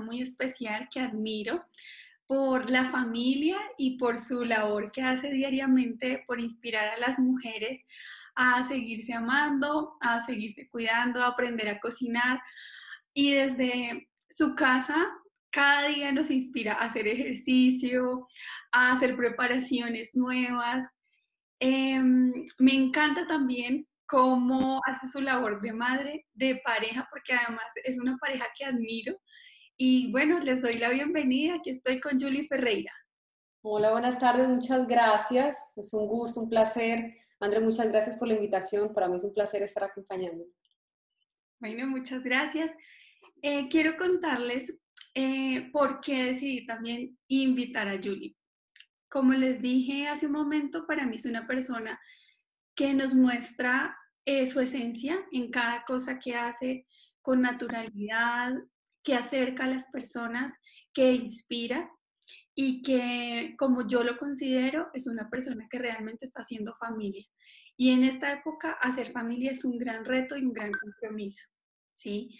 muy especial que admiro por la familia y por su labor que hace diariamente por inspirar a las mujeres a seguirse amando, a seguirse cuidando, a aprender a cocinar. Y desde su casa, cada día nos inspira a hacer ejercicio, a hacer preparaciones nuevas. Em, me encanta también cómo hace su labor de madre, de pareja, porque además es una pareja que admiro. Y bueno, les doy la bienvenida. Aquí estoy con Julie Ferreira. Hola, buenas tardes, muchas gracias. Es un gusto, un placer André, muchas gracias por la invitación. Para mí es un placer estar acompañando. Bueno, muchas gracias. Eh, quiero contarles eh, por qué decidí también invitar a Julie. Como les dije hace un momento, para mí es una persona que nos muestra eh, su esencia en cada cosa que hace con naturalidad, que acerca a las personas, que inspira y que, como yo lo considero, es una persona que realmente está haciendo familia. Y en esta época, hacer familia es un gran reto y un gran compromiso. ¿sí?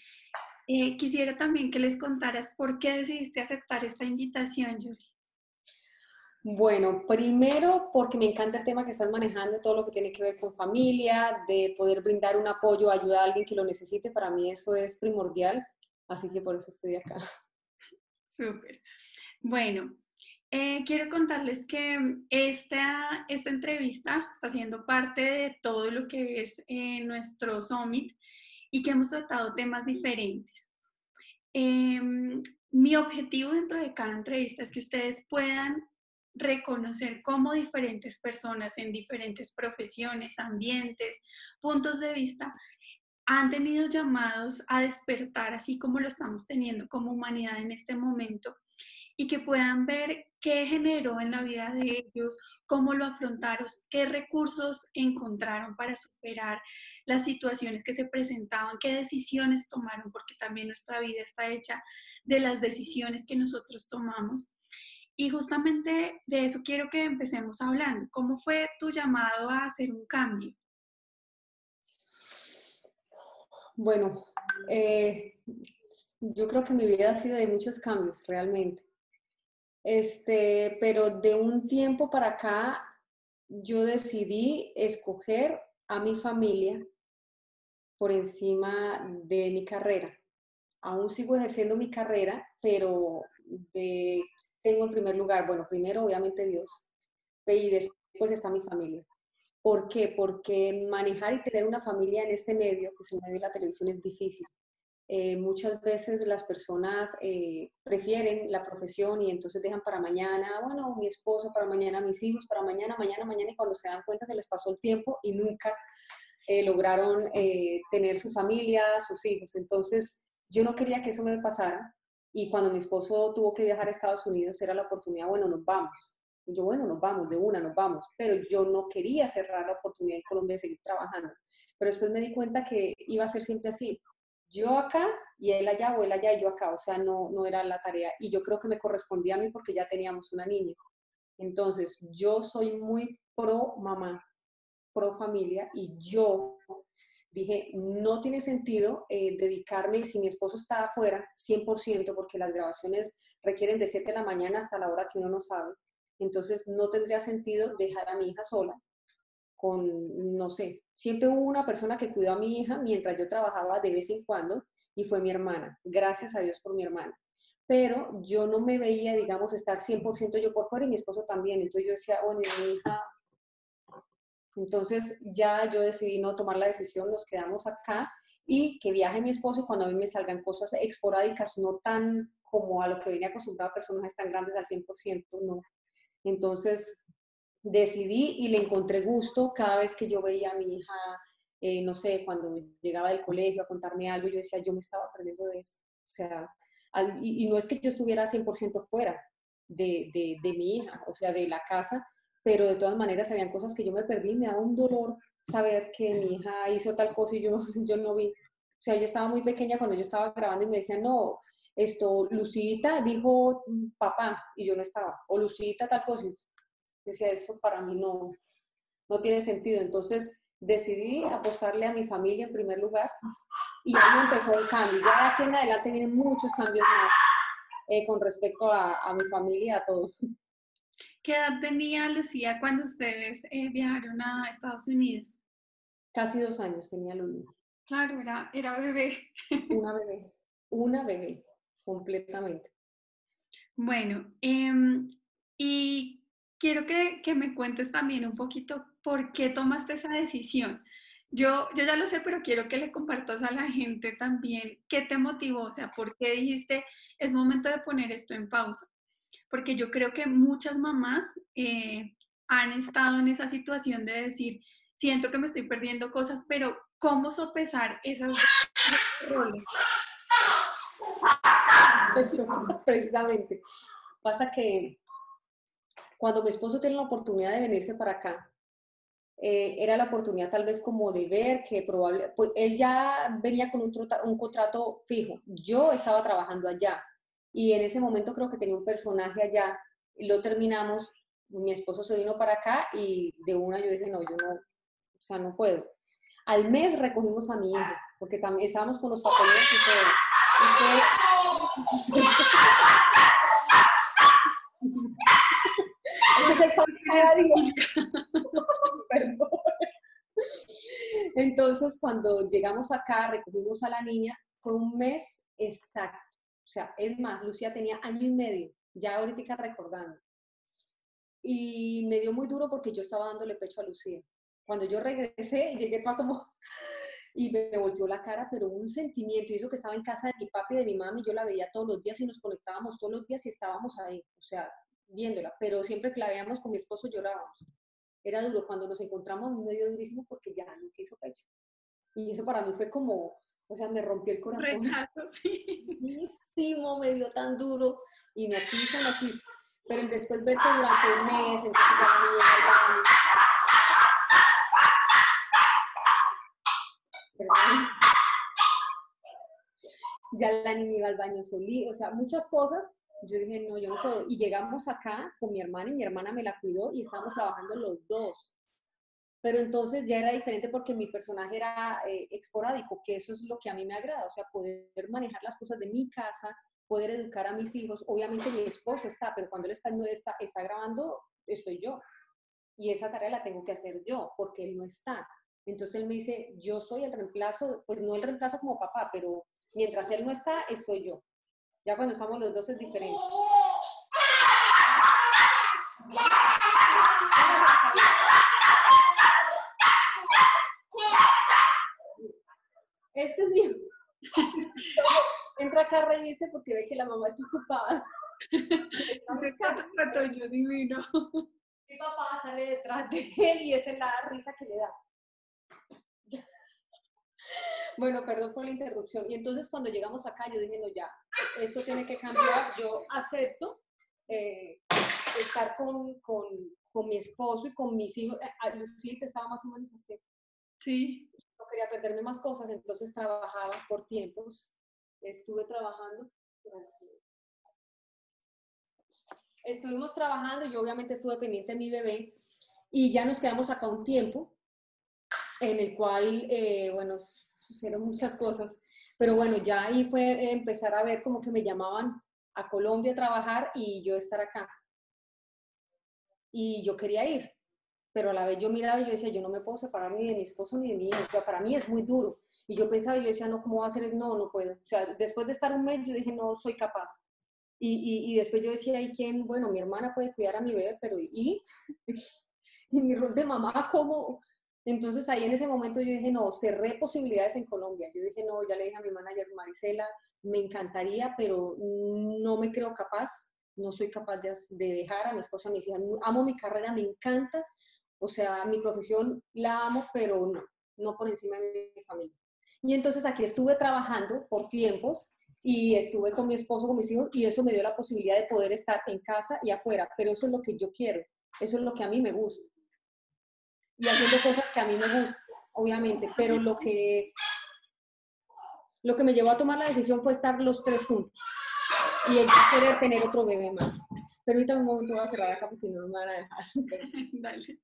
Eh, quisiera también que les contaras por qué decidiste aceptar esta invitación, Julie. Bueno, primero porque me encanta el tema que estás manejando, todo lo que tiene que ver con familia, de poder brindar un apoyo, ayudar a alguien que lo necesite, para mí eso es primordial, así que por eso estoy acá. Súper. Bueno, eh, quiero contarles que esta, esta entrevista está siendo parte de todo lo que es eh, nuestro summit y que hemos tratado temas diferentes. Em, mi objetivo dentro de cada entrevista es que ustedes puedan reconocer cómo diferentes personas en diferentes profesiones, ambientes, puntos de vista han tenido llamados a despertar, así como lo estamos teniendo como humanidad en este momento, y que puedan ver qué generó en la vida de ellos, cómo lo afrontaron, qué recursos encontraron para superar las situaciones que se presentaban, qué decisiones tomaron, porque también nuestra vida está hecha de las decisiones que nosotros tomamos. Y justamente de eso quiero que empecemos hablando. ¿Cómo fue tu llamado a hacer un cambio? Bueno, eh, yo creo que mi vida ha sido de muchos cambios realmente. Este, pero de un tiempo para acá yo decidí escoger a mi familia por encima de mi carrera. Aún sigo ejerciendo mi carrera, pero tengo en primer lugar, bueno, primero obviamente Dios, y después está mi familia. ¿Por qué? Porque manejar y tener una familia en este medio, que es el medio de la televisión, es difícil. Eh, muchas veces las personas eh, prefieren la profesión y entonces dejan para mañana, bueno, mi esposo, para mañana mis hijos, para mañana, mañana, mañana, y cuando se dan cuenta se les pasó el tiempo y nunca eh, lograron tener su familia, sus hijos. Entonces, yo no quería que eso me pasara y cuando mi esposo tuvo que viajar a Estados Unidos era la oportunidad, bueno, nos vamos. Y yo, bueno, nos vamos, de una, nos vamos. Pero yo no quería cerrar la oportunidad en Colombia de seguir trabajando. Pero después me di cuenta que iba a ser siempre así yo acá y él allá o él allá y yo acá, o sea, no, no era la tarea. Y yo creo que me correspondía a mí porque ya teníamos una niña. Entonces, yo soy muy pro mamá, pro familia y yo dije, no tiene sentido eh, dedicarme, si mi esposo está afuera, 100%, porque las grabaciones requieren de 7 de la mañana hasta la hora que uno no sabe. Entonces, no tendría sentido dejar a mi hija sola con, no sé, siempre hubo una persona que cuidó a mi hija mientras yo trabajaba de vez en cuando y fue mi hermana. Gracias a Dios por mi hermana. Pero yo no me veía, digamos, estar 100% yo por fuera y mi esposo también. Entonces yo decía, bueno, mi hija... Entonces ya yo decidí no tomar la decisión, nos quedamos acá y que viaje mi esposo cuando a mí me salgan cosas esporádicas, no tan como a lo que venía acostumbrado a personajes tan grandes al 100%, no. Entonces decidí y le encontré gusto cada vez que yo veía a mi hija, eh, no sé, cuando llegaba del colegio a contarme algo, yo decía, yo me estaba perdiendo de esto. O sea, y, no es que yo estuviera 100% fuera de, de, de, mi hija, o sea, de la casa, pero de todas maneras habían cosas que yo me perdí, me daba un dolor saber que mi hija hizo tal cosa y yo, yo no vi. O sea, ella estaba muy pequeña cuando yo estaba grabando y me decía, no, esto, Lucita dijo papá y yo no estaba, o Lucita tal cosa, decía, eso para mí no, no tiene sentido. Entonces decidí apostarle a mi familia en primer lugar y ahí empezó el cambio. Ya de aquí en adelante vienen muchos cambios más eh, con respecto a, mi familia, a todos. ¿Qué edad tenía Lucía cuando ustedes eh, viajaron a Estados Unidos? Casi dos años tenía Lucía. Claro, era, era bebé. Una bebé, una bebé, completamente. Bueno, em, y quiero que, que, me cuentes también un poquito por qué tomaste esa decisión. Yo, yo ya lo sé, pero quiero que le compartas a la gente también qué te motivó, o sea, por qué dijiste, es momento de poner esto en pausa. Porque yo creo que muchas mamás eh, han estado en esa situación de decir, siento que me estoy perdiendo cosas, pero ¿cómo sopesar esas roles? precisamente. Pasa que cuando mi esposo tiene la oportunidad de venirse para acá, eh, era la oportunidad tal vez como de ver que probable, pues él ya venía con un, contrato fijo, yo estaba trabajando allá y en ese momento creo que tenía un personaje allá, lo terminamos, mi esposo se vino para acá y de una yo dije, no, yo no, o sea, no puedo. Al mes recogimos a mi hijo, porque también estábamos con los papeles. Ese es el pan cada día. Perdón. Entonces, cuando llegamos acá, recogimos a la niña, fue un mes exacto. O sea, es más, Lucía tenía año y medio, ya ahorita recordando. Y me dio muy duro porque yo estaba dándole pecho a Lucía. Cuando yo regresé, llegué para como, y me volteó la cara, pero un sentimiento, y eso que estaba en casa de mi papi y de mi mami, yo la veía todos los días y nos conectábamos todos los días y estábamos ahí, o sea, viéndola, pero siempre que la veíamos con mi esposo llorábamos. Era duro, cuando nos encontramos a mí me dio durísimo porque ya no quiso pecho. Y eso para mí fue como, o sea, me rompió el corazón. Durísimo, me dio tan duro y no quiso, no quiso. Pero después verte durante un mes, entonces ya niña al baño, ya la niña iba al baño solí, o sea, muchas cosas. Yo dije, no, yo no puedo. Y llegamos acá con mi hermana y mi hermana me la cuidó y estábamos trabajando los dos. Pero entonces ya era diferente porque mi personaje era eh, esporádico, que eso es lo que a mí me agrada, o sea, poder manejar las cosas de mi casa, poder educar a mis hijos. Obviamente mi esposo está, pero cuando él está, no está, está grabando, estoy yo. Y esa tarea la tengo que hacer yo, porque él no está. Entonces él me dice, yo soy el reemplazo, pues no el reemplazo como papá, pero mientras él no está, estoy yo. Ya cuando estamos los dos es diferente. Este es mío. Entra acá a reírse porque ve que la mamá está ocupada. yo divino. Mi papá sale detrás de él y esa es la risa que le da. Bueno, perdón por la interrupción. Y entonces cuando llegamos acá, yo dije, no, ya, esto tiene que cambiar. Yo acepto eh, estar con, con, con, mi esposo y con mis hijos. Eh, Lucía que estaba más o menos así. Sí. No quería perderme más cosas, entonces trabajaba por tiempos. Estuve trabajando. Estuvimos trabajando y obviamente estuve pendiente de mi bebé y ya nos quedamos acá un tiempo en el cual, eh, bueno, sucedieron muchas cosas, pero bueno, ya ahí fue empezar a ver como que me llamaban a Colombia a trabajar y yo estar acá. Y yo quería ir, pero a la vez yo miraba y yo decía, yo no me puedo separar ni de mi esposo ni de mi hijo, o sea, para mí es muy duro. Y yo pensaba, yo decía, no, ¿cómo va a ser? No, no puedo. O sea, después de estar un mes, yo dije, no, soy capaz. Y, y, y después yo decía, ¿y quién? Bueno, mi hermana puede cuidar a mi bebé, pero ¿y? y mi rol de mamá, ¿cómo? Entonces ahí en ese momento yo dije, no, cerré posibilidades en Colombia. Yo dije, no, ya le dije a mi manager Marisela, me encantaría, pero no me creo capaz, no soy capaz de, dejar a mi esposa, a mis hijas. Amo mi carrera, me encanta, o sea, mi profesión la amo, pero no, no por encima de mi familia. Y entonces aquí estuve trabajando por tiempos y estuve con mi esposo, con mis hijos, y eso me dio la posibilidad de poder estar en casa y afuera, pero eso es lo que yo quiero, eso es lo que a mí me gusta y haciendo cosas que a mí me gustan, obviamente, pero lo que, lo que me llevó a tomar la decisión fue estar los tres juntos y el querer tener otro bebé más. Ahorita un momento voy a cerrar acá porque no me van a dejar. Dale.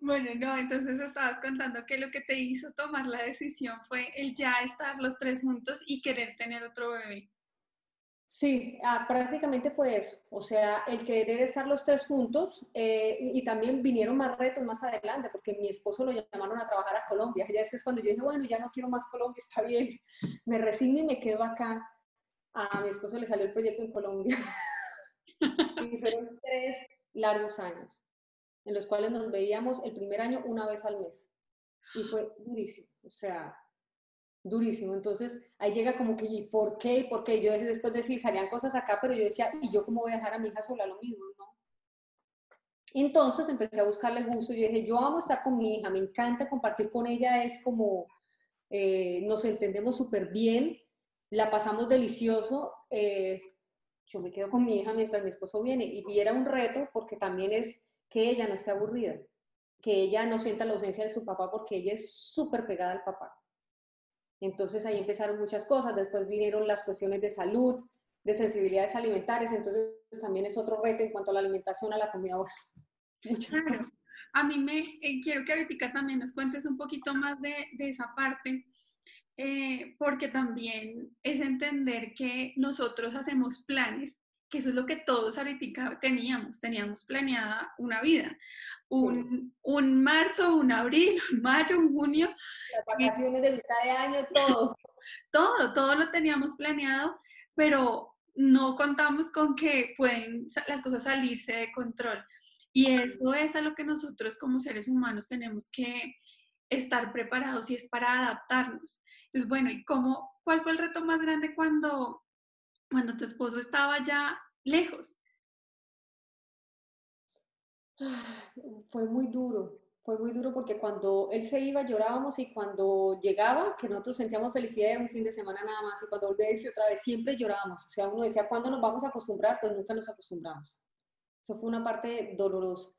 Bueno, no, entonces estabas contando que lo que te hizo tomar la decisión fue el ya estar los tres juntos y querer tener otro bebé. Sí, ah, prácticamente fue eso. O sea, el querer estar los tres juntos eh, y también vinieron más retos más adelante, porque mi esposo lo llamaron a trabajar a Colombia. Ya es que es cuando yo dije, bueno, ya no quiero más Colombia, está bien. Me resigno y me quedo acá. A mi esposo le salió el proyecto en Colombia. y fueron tres largos años, en los cuales nos veíamos el primer año una vez al mes. Y fue durísimo. O sea, durísimo. Entonces ahí llega como que, ¿y por qué? ¿Por qué? Yo después de decir, salían cosas acá, pero yo decía, ¿y yo cómo voy a dejar a mi hija sola? Lo mismo, ¿no? Entonces empecé a buscarle gusto. Yo dije, yo amo estar con mi hija, me encanta compartir con ella, es como, eh, nos entendemos súper bien, la pasamos delicioso. Eh, yo me quedo con mi hija mientras mi esposo viene y era un reto porque también es que ella no esté aburrida, que ella no sienta la ausencia de su papá porque ella es súper pegada al papá. Entonces ahí empezaron muchas cosas, después vinieron las cuestiones de salud, de sensibilidades alimentarias, entonces también es otro reto en cuanto a la alimentación, a la comida. muchas A mí me eh, quiero que ahorita también nos cuentes un poquito más de, esa parte, eh, porque también es entender que nosotros hacemos planes que eso es lo que todos ahorita teníamos, teníamos planeada una vida, un, un marzo, un abril, un mayo, un junio. Las vacaciones de mitad de año, todo. todo, todo lo teníamos planeado, pero no contamos con que pueden las cosas salirse de control. Y eso es a lo que nosotros como seres humanos tenemos que estar preparados y es para adaptarnos. Entonces, bueno, ¿y cómo, cuál fue el reto más grande cuando cuando tu esposo estaba ya lejos? Fue muy duro, fue muy duro porque cuando él se iba llorábamos y cuando llegaba, que nosotros sentíamos felicidad era un fin de semana nada más y cuando volvía a irse otra vez siempre llorábamos. O sea, uno decía, ¿cuándo nos vamos a acostumbrar? Pues nunca nos acostumbramos. Eso fue una parte dolorosa.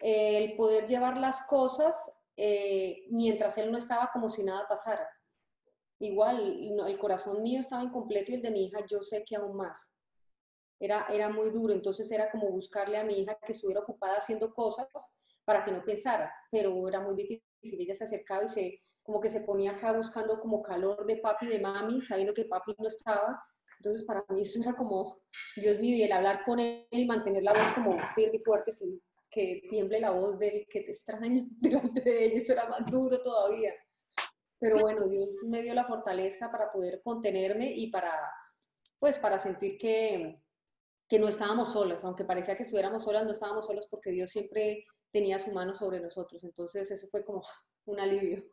el poder llevar las cosas eh, mientras él no estaba como si nada pasara igual el corazón mío estaba incompleto y el de mi hija yo sé que aún más. Era, era muy duro, entonces era como buscarle a mi hija que estuviera ocupada haciendo cosas para que no pensara, pero era muy difícil. Ella se acercaba y se, como que se ponía acá buscando como calor de papi y de mami, sabiendo que papi no estaba. Entonces para mí eso era como, Dios mío, el hablar con él y mantener la voz como firme y fuerte sin que tiemble la voz del que te extraña delante de ella, eso era más duro todavía pero bueno, Dios me dio la fortaleza para poder contenerme y para, pues, para sentir que, que no estábamos solos, aunque parecía que estuviéramos solas, no estábamos solos porque Dios siempre tenía su mano sobre nosotros, entonces eso fue como un alivio.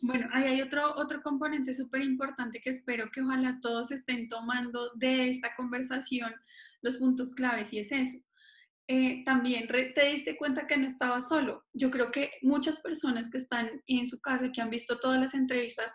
Bueno, ahí hay otro, otro componente súper importante que espero que ojalá todos estén tomando de esta conversación los puntos claves y es eso. Eh, también te diste cuenta que no estabas solo. Yo creo que muchas personas que están en su casa, que han visto todas las entrevistas,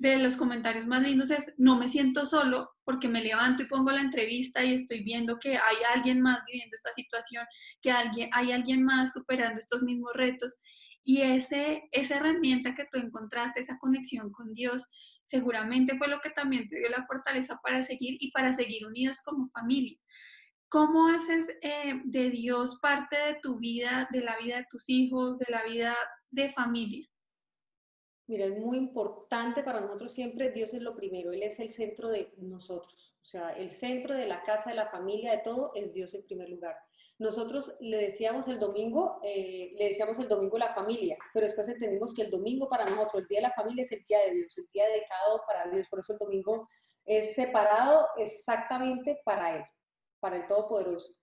de los comentarios más lindos es, no me siento solo porque me levanto y pongo la entrevista y estoy viendo que hay alguien más viviendo esta situación, que alguien, hay alguien más superando estos mismos retos. Y ese, esa herramienta que tú encontraste, esa conexión con Dios, seguramente fue lo que también te dio la fortaleza para seguir y para seguir unidos como familia. ¿Cómo haces eh, de Dios parte de tu vida, de la vida de tus hijos, de la vida de familia? Mira, es muy importante para nosotros siempre, Dios es lo primero, Él es el centro de nosotros. O sea, el centro de la casa, de la familia, de todo, es Dios en primer lugar. Nosotros le decíamos el domingo, eh, le decíamos el domingo la familia, pero después entendimos que el domingo para nosotros, el día de la familia es el día de Dios, el día dedicado para Dios, por eso el domingo es separado exactamente para Él para el Todopoderoso.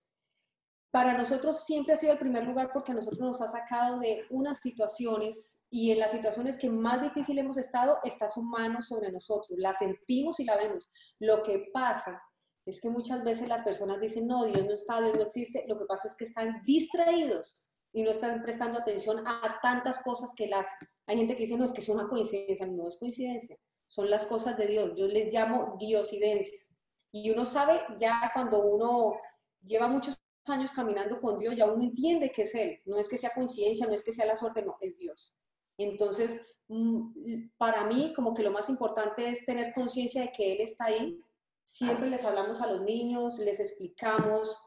Para nosotros siempre ha sido el primer lugar porque a nosotros nos ha sacado de unas situaciones y en las situaciones que más difícil hemos estado está su mano sobre nosotros. La sentimos y la vemos. Lo que pasa es que muchas veces las personas dicen, no, Dios no está, Dios no existe. Lo que pasa es que están distraídos y no están prestando atención a tantas cosas que las... Hay gente que dice, no, es que es una coincidencia. No es coincidencia, son las cosas de Dios. Yo les llamo diosidencias. Y uno sabe ya cuando uno lleva muchos años caminando con Dios, ya uno entiende que es Él. No es que sea coincidencia, no es que sea la suerte, no, es Dios. Entonces, mm, para mí, como que lo más importante es tener conciencia de que Él está ahí. Siempre les hablamos a los niños, les explicamos.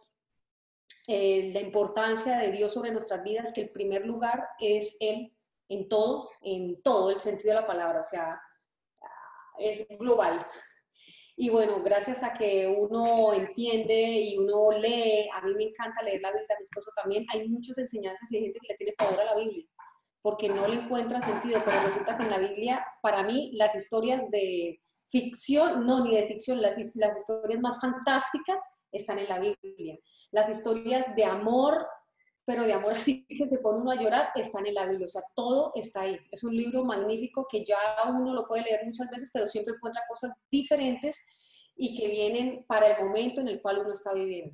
eh, la importancia de Dios sobre nuestras vidas, que el primer lugar es Él en todo, en todo el sentido de la palabra, o sea, es global. Y bueno, gracias a que uno entiende y uno lee, a mí me encanta leer la Biblia, a mi esposo también, hay muchas enseñanzas y hay gente que le tiene pavor a la Biblia porque no le encuentra sentido, pero resulta que en la Biblia, para mí, las historias de ficción, no, ni de ficción, las, las historias más fantásticas están en la Biblia. Las historias de amor, pero de amor así que se pone uno a llorar, están en la Biblia. O sea, todo está ahí. Es un libro magnífico que ya uno lo puede leer muchas veces, pero siempre encuentra cosas diferentes y que vienen para el momento en el cual uno está viviendo.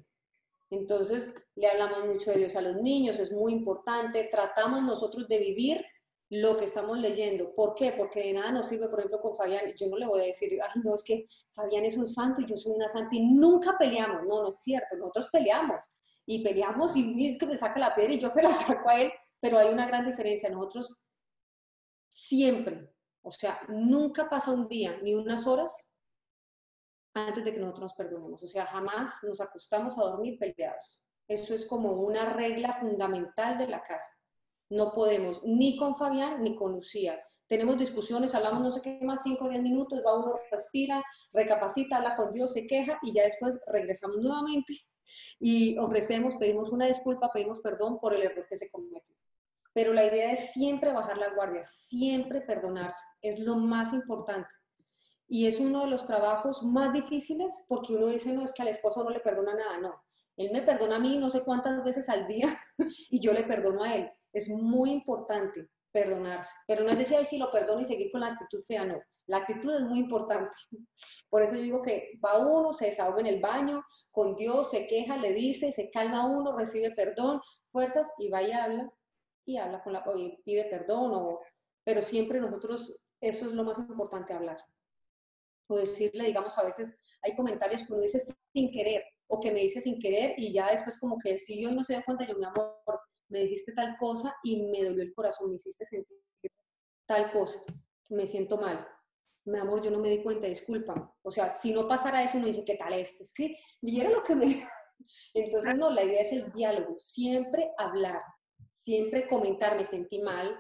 Entonces, le hablamos mucho de Dios a los niños, es muy importante. Tratamos nosotros de vivir lo que estamos leyendo. ¿Por qué? Porque de nada nos sirve, por ejemplo, con Fabián. Yo no le voy a decir, ay, no, es que Fabián es un santo y yo soy una santa y nunca peleamos. No, no es cierto, nosotros peleamos y peleamos y es que me saca la piedra y yo se la saco a él, pero hay una gran diferencia. Nosotros siempre, o sea, nunca pasa un día ni unas horas antes de que nosotros nos perdonemos. O sea, jamás nos acostamos a dormir peleados. Eso es como una regla fundamental de la casa. No podemos ni con Fabián ni con Lucía. Tenemos discusiones, hablamos no sé qué más, 5 o 10 minutos, va uno, respira, recapacita, habla con Dios, se queja y ya después regresamos nuevamente y ofrecemos, pedimos una disculpa, pedimos perdón por el error que se cometió. Pero la idea es siempre bajar la guardia, siempre perdonarse, es lo más importante. Y es uno de los trabajos más difíciles porque uno dice, no, es que al esposo no le perdona nada, no. Él me perdona a mí no sé cuántas veces al día y yo le perdono a él. Es muy importante perdonarse, pero no es decir, ay, si lo perdono y seguir con la actitud fea, no. La actitud es muy importante. Por eso yo digo que va uno, se desahoga en el baño, con Dios, se queja, le dice, se calma uno, recibe perdón, fuerzas y va y habla, y habla con la, y pide perdón, pero siempre nosotros, eso es lo más importante, hablar. O decirle, digamos, a veces hay comentarios que uno dice sin querer, o que me dice sin querer, y ya después como que si yo no se da cuenta, yo, mi amor, me dijiste tal cosa y me dolió el corazón, me hiciste sentir tal cosa, me siento mal mi amor, yo no me di cuenta, disculpa. O sea, si no pasara eso, uno dice, ¿qué tal este? Es que era lo que me... Entonces, no, la idea es el diálogo, siempre hablar, siempre comentar, me sentí mal,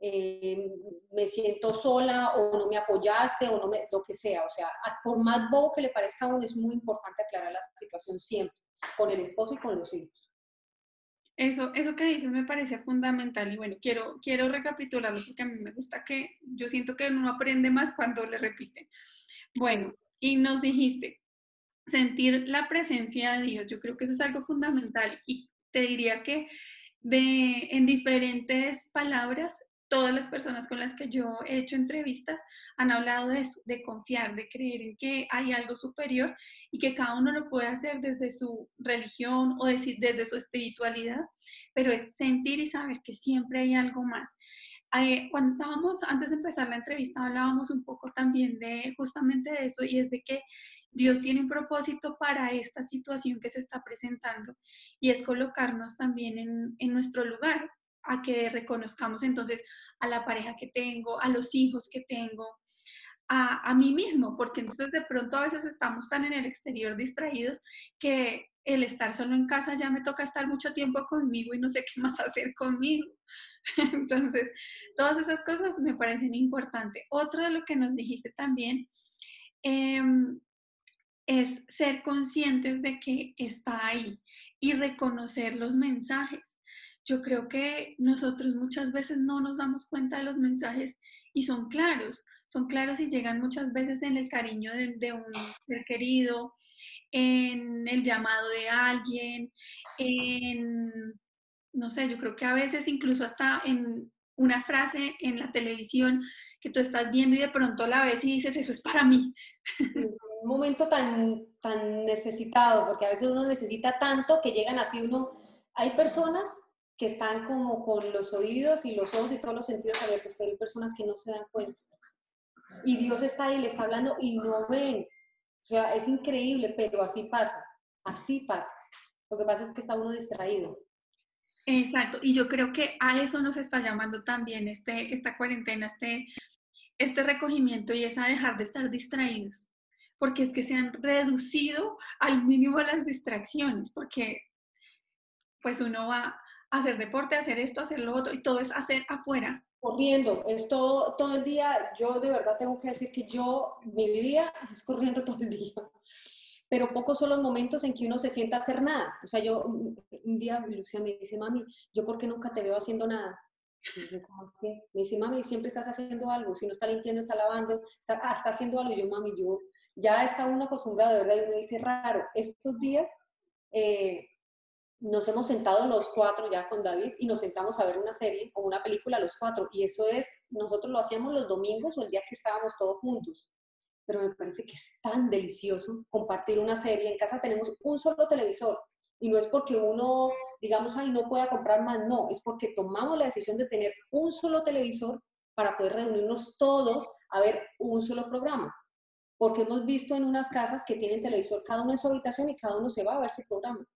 eh, me siento sola o no me apoyaste o no me, lo que sea. O sea, por más bobo que le parezca a uno, es muy importante aclarar la situación siempre, con el esposo y con los hijos. Eso, eso que dices me parece fundamental y bueno, quiero, quiero recapitularlo porque a mí me gusta que yo siento que uno aprende más cuando le repite. Bueno, y nos dijiste, sentir la presencia de Dios, yo creo que eso es algo fundamental y te diría que de, en diferentes palabras todas las personas con las que yo he hecho entrevistas han hablado de eso, de confiar, de creer en que hay algo superior y que cada uno lo puede hacer desde su religión o desde su espiritualidad, pero es sentir y saber que siempre hay algo más. Cuando estábamos, antes de empezar la entrevista, hablábamos un poco también de justamente de eso y es de que Dios tiene un propósito para esta situación que se está presentando y es colocarnos también en, en nuestro lugar, a que reconozcamos entonces a la pareja que tengo, a los hijos que tengo, a, a, mí mismo, porque entonces de pronto a veces estamos tan en el exterior distraídos que el estar solo en casa ya me toca estar mucho tiempo conmigo y no sé qué más hacer conmigo. Entonces, todas esas cosas me parecen importantes. Otro de lo que nos dijiste también em, es ser conscientes de que está ahí y reconocer los mensajes yo creo que nosotros muchas veces no nos damos cuenta de los mensajes y son claros, son claros y llegan muchas veces en el cariño de, un ser querido, en el llamado de alguien, en, no sé, yo creo que a veces incluso hasta en una frase en la televisión que tú estás viendo y de pronto la ves y dices, eso es para mí. Un momento tan, tan necesitado, porque a veces uno necesita tanto que llegan así uno, hay personas que están como con los oídos y los ojos y todos los sentidos abiertos, pero hay personas que no se dan cuenta. Y Dios está ahí, le está hablando y no ven. O sea, es increíble, pero así pasa, así pasa. Lo que pasa es que está uno distraído. Exacto, y yo creo que a eso nos está llamando también este, esta cuarentena, este, este recogimiento y es a dejar de estar distraídos, porque es que se han reducido al mínimo las distracciones, porque pues uno va hacer deporte, hacer esto, hacer lo otro, y todo es hacer afuera. Corriendo, es todo, todo el día, yo de verdad tengo que decir que yo, mi día es corriendo todo el día pero pocos son los momentos en que uno se sienta a hacer nada. O sea, yo un día Lucia me dice, mami, ¿yo por qué nunca te veo haciendo nada? Me dice, mami, siempre estás haciendo algo. Si no está limpiando, está lavando, está, ah, está haciendo algo. yo, mami, yo ya está uno acostumbrado, de verdad, y me dice, raro, estos días eh, nos hemos sentado los cuatro ya con David y nos sentamos a ver una serie o una película los cuatro. Y eso es, nosotros lo hacíamos los domingos o el día que estábamos todos juntos pero me parece que es tan delicioso compartir una serie. En casa tenemos un solo televisor y no es porque uno, digamos, ahí no pueda comprar más, no, es porque tomamos la decisión de tener un solo televisor para poder reunirnos todos a ver un solo programa. Porque hemos visto en unas casas que tienen televisor cada uno en su habitación y cada uno se va a ver su programa.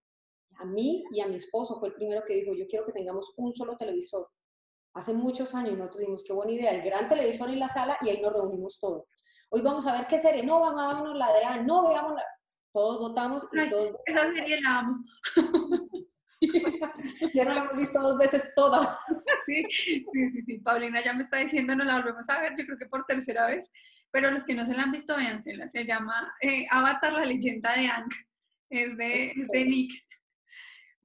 A mí y a mi esposo fue el primero que dijo, yo quiero que tengamos un solo televisor. Hace muchos años nosotros dijimos, qué buena idea, el gran televisor en la sala y ahí nos reunimos todos hoy vamos a ver qué serie, no, vamos a vernos la de A, no, veamos la... Todos votamos y todos... Esa serie la amo. ya no la hemos visto dos veces toda. Sí, sí, sí, sí, Paulina ya me está diciendo, no la volvemos a ver, yo creo que por tercera vez, pero los que no se la han visto, véansela, se llama eh, Avatar, la leyenda de Ang, es de, de Nick.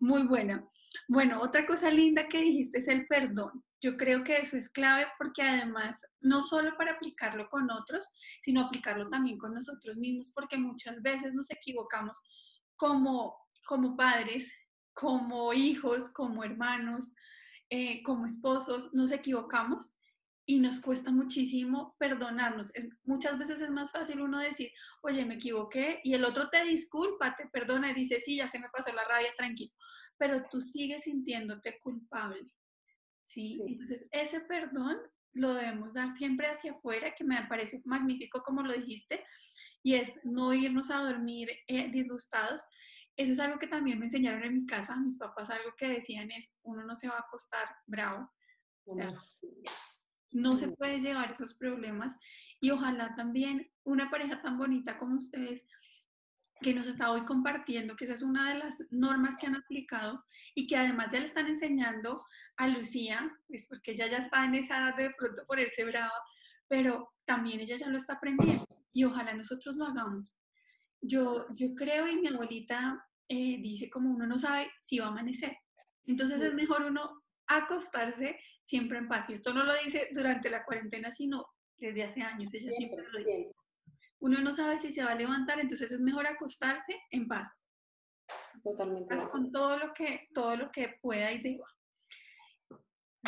Muy buena. Bueno, otra cosa linda que dijiste es el perdón. Yo creo que eso es clave porque además, no solo para aplicarlo con otros, sino aplicarlo también con nosotros mismos, porque muchas veces nos equivocamos como, como padres, como hijos, como hermanos, eh, como esposos, nos equivocamos y nos cuesta muchísimo perdonarnos. muchas veces es más fácil uno decir, oye, me equivoqué, y el otro te disculpa, te perdona y dice, sí, ya se me pasó la rabia, tranquilo, pero tú sigues sintiéndote culpable. ¿sí? Entonces, ese perdón lo debemos dar siempre hacia afuera, que me parece magnífico como lo dijiste, y es no irnos a dormir eh, disgustados. Eso es algo que también me enseñaron en mi casa, mis papás algo que decían es, uno no se va a acostar bravo. O sea, no se puede llevar esos problemas y ojalá también una pareja tan bonita como ustedes que nos está hoy compartiendo, que esa es una de las normas que han aplicado y que además ya le están enseñando a Lucía, es porque ella ya está en esa edad de pronto ponerse brava, pero también ella ya lo está aprendiendo y ojalá nosotros lo hagamos. Yo, yo creo y mi abuelita eh, dice como uno no sabe si va a amanecer, entonces es mejor uno acostarse siempre en paz. Y esto no lo dice durante la cuarentena, sino desde hace años, ella siempre lo dice uno no sabe si se va a levantar, entonces es mejor acostarse en paz. Totalmente. Con todo lo que, todo lo que pueda y deba.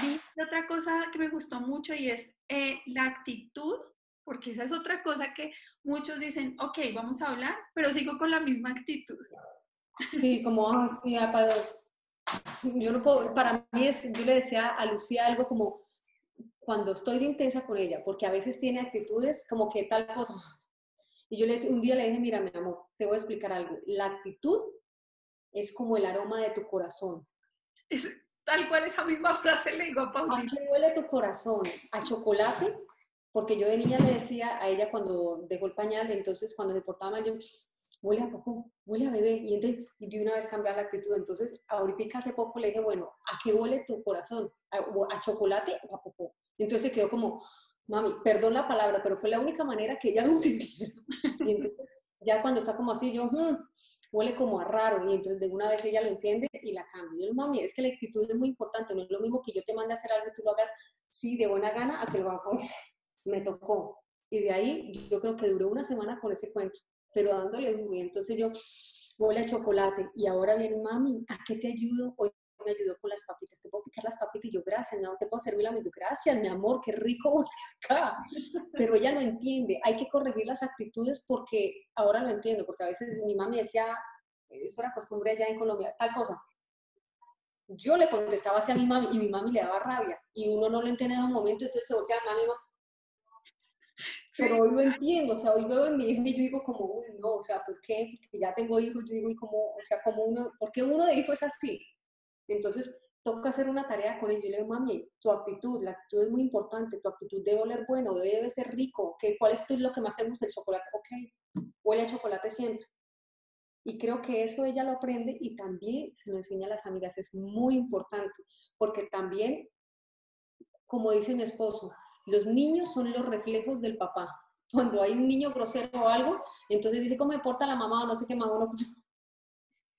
Y otra cosa que me gustó mucho y es eh, la actitud, porque esa es otra cosa que muchos dicen, ok, vamos a hablar, pero sigo con la misma actitud. Sí, como, así, ah, yo no puedo, para mí es, yo le decía a Lucía algo como, cuando estoy de intensa con ella, porque a veces tiene actitudes como que tal cosa, y yo le, un día le dije, mira, mi amor, te voy a explicar algo. La actitud es como el aroma de tu corazón. Es, tal cual esa misma frase le digo a Paulina. ¿A qué huele tu corazón? ¿A chocolate? Porque yo de niña le decía a ella cuando dejó el pañal, entonces cuando se portaba mal, yo, huele a popó, huele a bebé. Y, entonces, y de una vez cambiar la actitud. Entonces, ahorita hace poco le dije, bueno, ¿a qué huele tu corazón? ¿A, a chocolate o a popó? Entonces se quedó como, mami, perdón la palabra, pero fue la única manera que ella lo entendió. Y entonces, ya cuando está como así, yo, hmm, huele como a raro. Y entonces, de una vez ella lo entiende y la cambia. Yo, mami, es que la actitud es muy importante. No es lo mismo que yo te mande a hacer algo y tú lo hagas, sí, de buena gana, a que lo haga, me tocó. Y de ahí, yo creo que duró una semana con ese cuento, pero dándole duro. Y entonces yo, huele a chocolate. Y ahora viene, mami, ¿a qué te ayudo? Hoy me ayudó con las papitas, te puedo picar las papitas y yo, gracias, no, te puedo servir la mesa, gracias, mi amor, qué rico acá. Pero ella no entiende, hay que corregir las actitudes porque ahora lo entiendo, porque a veces mi mami decía, eso era costumbre allá en Colombia, tal cosa. Yo le contestaba hacia mi mami y mi mami le daba rabia y uno no lo entiende en un momento, entonces se a mami, pero hoy lo entiendo, o sea, hoy veo en mi hija y yo digo como, uy, no, o sea, ¿por qué? Porque ya tengo hijos, yo digo, y como, o sea, como uno, ¿por qué uno de hijo es así? Entonces, toca hacer una tarea con ellos. Yo le digo, mami, tu actitud, la actitud es muy importante, tu actitud debe oler bueno, debe ser rico. ¿Qué, ¿Cuál es lo que más te gusta? El chocolate, ok, huele a chocolate siempre. Y creo que eso ella lo aprende y también se lo enseña a las amigas. Es muy importante porque también, como dice mi esposo, los niños son los reflejos del papá. Cuando hay un niño grosero o algo, entonces dice, ¿cómo me porta la mamá o no sé qué mamá?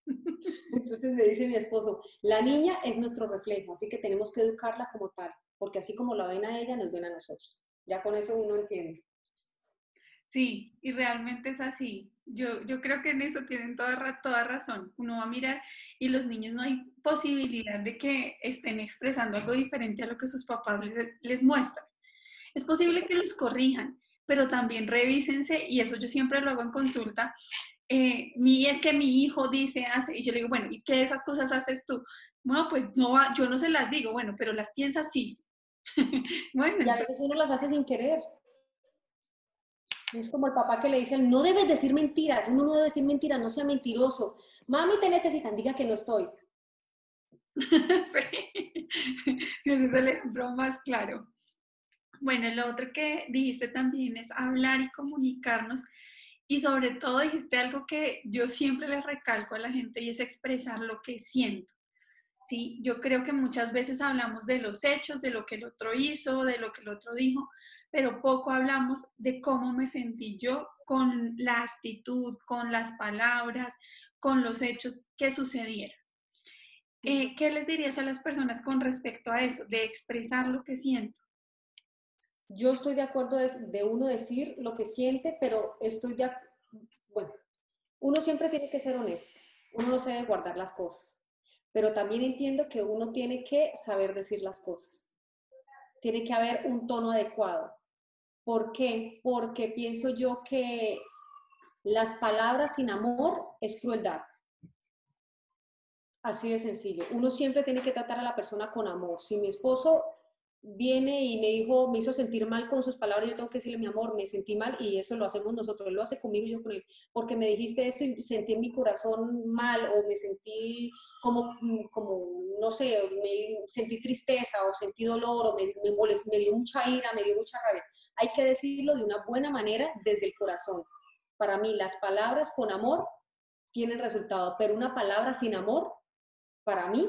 Entonces me dice mi esposo, la niña es nuestro reflejo, así que tenemos que educarla como tal, porque así como la ven a ella, nos ven a nosotros. Ya con eso uno entiende. Sí, y realmente es así. Yo, yo creo que en eso tienen toda, toda razón. Uno va a mirar y los niños no hay posibilidad de que estén expresando algo diferente a lo que sus papás les muestran. Es posible que los corrijan, pero también revísense, y eso yo siempre lo hago en consulta, eh, mi, es que mi hijo dice, hace, y yo le digo, bueno, ¿y qué de esas cosas haces tú? Bueno, pues no, yo no se las digo, bueno, pero las piensas sí. bueno, y a veces uno las hace sin querer. Es como el papá que le dice, no debes decir mentiras, uno no debe decir mentiras, no sea mentiroso. Mami, te necesitan, diga que no estoy. sí. sí, el ejemplo más claro. Bueno, lo otro que dijiste también es hablar y comunicarnos y sobre todo dijiste algo que yo siempre le recalco a la gente y es expresar lo que siento. ¿sí? Yo creo que muchas veces hablamos de los hechos, de lo que el otro hizo, de lo que el otro dijo, pero poco hablamos de cómo me sentí yo con la actitud, con las palabras, con los hechos que sucedieron. Eh, ¿Qué les dirías a las personas con respecto a eso, de expresar lo que siento? Yo estoy de acuerdo de, uno decir lo que siente, pero estoy de bueno, uno siempre tiene que ser honesto, uno no se debe guardar las cosas, pero también entiendo que uno tiene que saber decir las cosas. Tiene que haber un tono adecuado. ¿Por qué? Porque pienso yo que las palabras sin amor es crueldad. Así de sencillo. Uno siempre tiene que tratar a la persona con amor. Si mi esposo viene y me dijo, me hizo sentir mal con sus palabras, yo tengo que decirle, mi amor, me sentí mal y eso lo hacemos nosotros, él lo hace conmigo yo con él, porque me dijiste esto y sentí en mi corazón mal o me sentí como, mm, como no sé, me sentí tristeza o sentí dolor o me, me, me dio mucha ira, me dio mucha rabia. Hay que decirlo de una buena manera desde el corazón. Para mí, las palabras con amor tienen resultado, pero una palabra sin amor, para mí,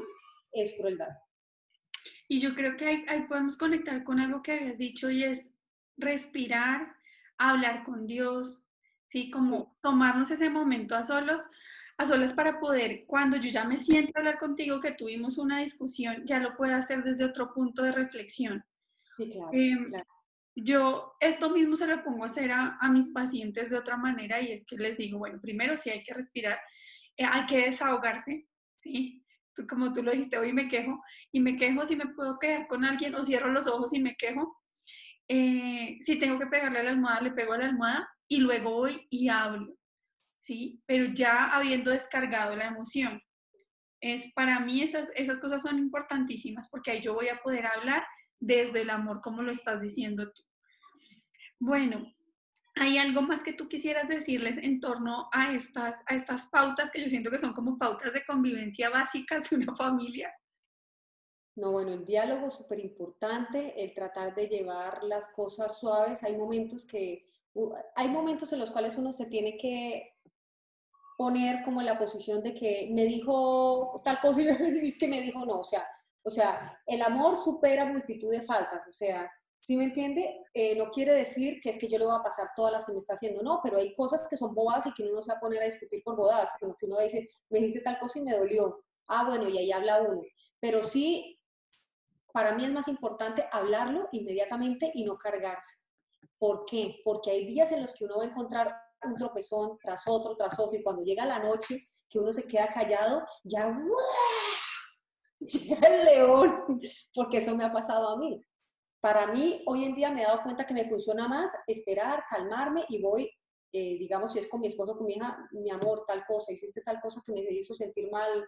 es crueldad. Y yo creo que ahí, podemos conectar con algo que habías dicho y es respirar, hablar con Dios, ¿sí? Como tomarnos ese momento a solos, a solas para poder, cuando yo ya me siento a hablar contigo, que tuvimos una discusión, ya lo puedo hacer desde otro punto de reflexión. Sí, claro, em, Yo esto mismo se lo pongo a hacer a, a, mis pacientes de otra manera y es que les digo, bueno, primero sí hay que respirar, eh, hay que desahogarse, ¿sí? Como tú lo dijiste, hoy me quejo y me quejo si me puedo quedar con alguien o cierro los ojos y me quejo. Eh, si tengo que pegarle a la almohada, le pego a la almohada y luego voy y hablo, ¿sí? Pero ya habiendo descargado la emoción. Es, para mí esas, esas cosas son importantísimas porque ahí yo voy a poder hablar desde el amor, como lo estás diciendo tú. Bueno, ¿Hay algo más que tú quisieras decirles en torno a estas, a estas pautas que yo siento que son como pautas de convivencia básicas de una familia? No, bueno, el diálogo es súper importante, el tratar de llevar las cosas suaves. Hay momentos que, hay momentos en los cuales uno se tiene que poner como en la posición de que me dijo tal cosa y es que me dijo no, o sea, o sea, el amor supera multitud de faltas, o sea, ¿Sí me entiende? Eh, no quiere decir que es que yo le voy a pasar todas las que me está haciendo, no, pero hay cosas que son bobadas y que uno no se va a poner a discutir por bobadas, sino que uno dice, me dice tal cosa y me dolió. Ah, bueno, y ahí habla uno. Pero sí, para mí es más importante hablarlo inmediatamente y no cargarse. ¿Por qué? Porque hay días en los que uno va a encontrar un tropezón tras otro, tras otro, y cuando llega la noche, que uno se queda callado, ya, llega el león, porque eso me ha pasado a mí. Para mí, hoy en día me he dado cuenta que me funciona más esperar, calmarme y voy, eh, digamos, si es con mi esposo, con mi hija, mi amor, tal cosa, hiciste tal cosa que me hizo sentir mal,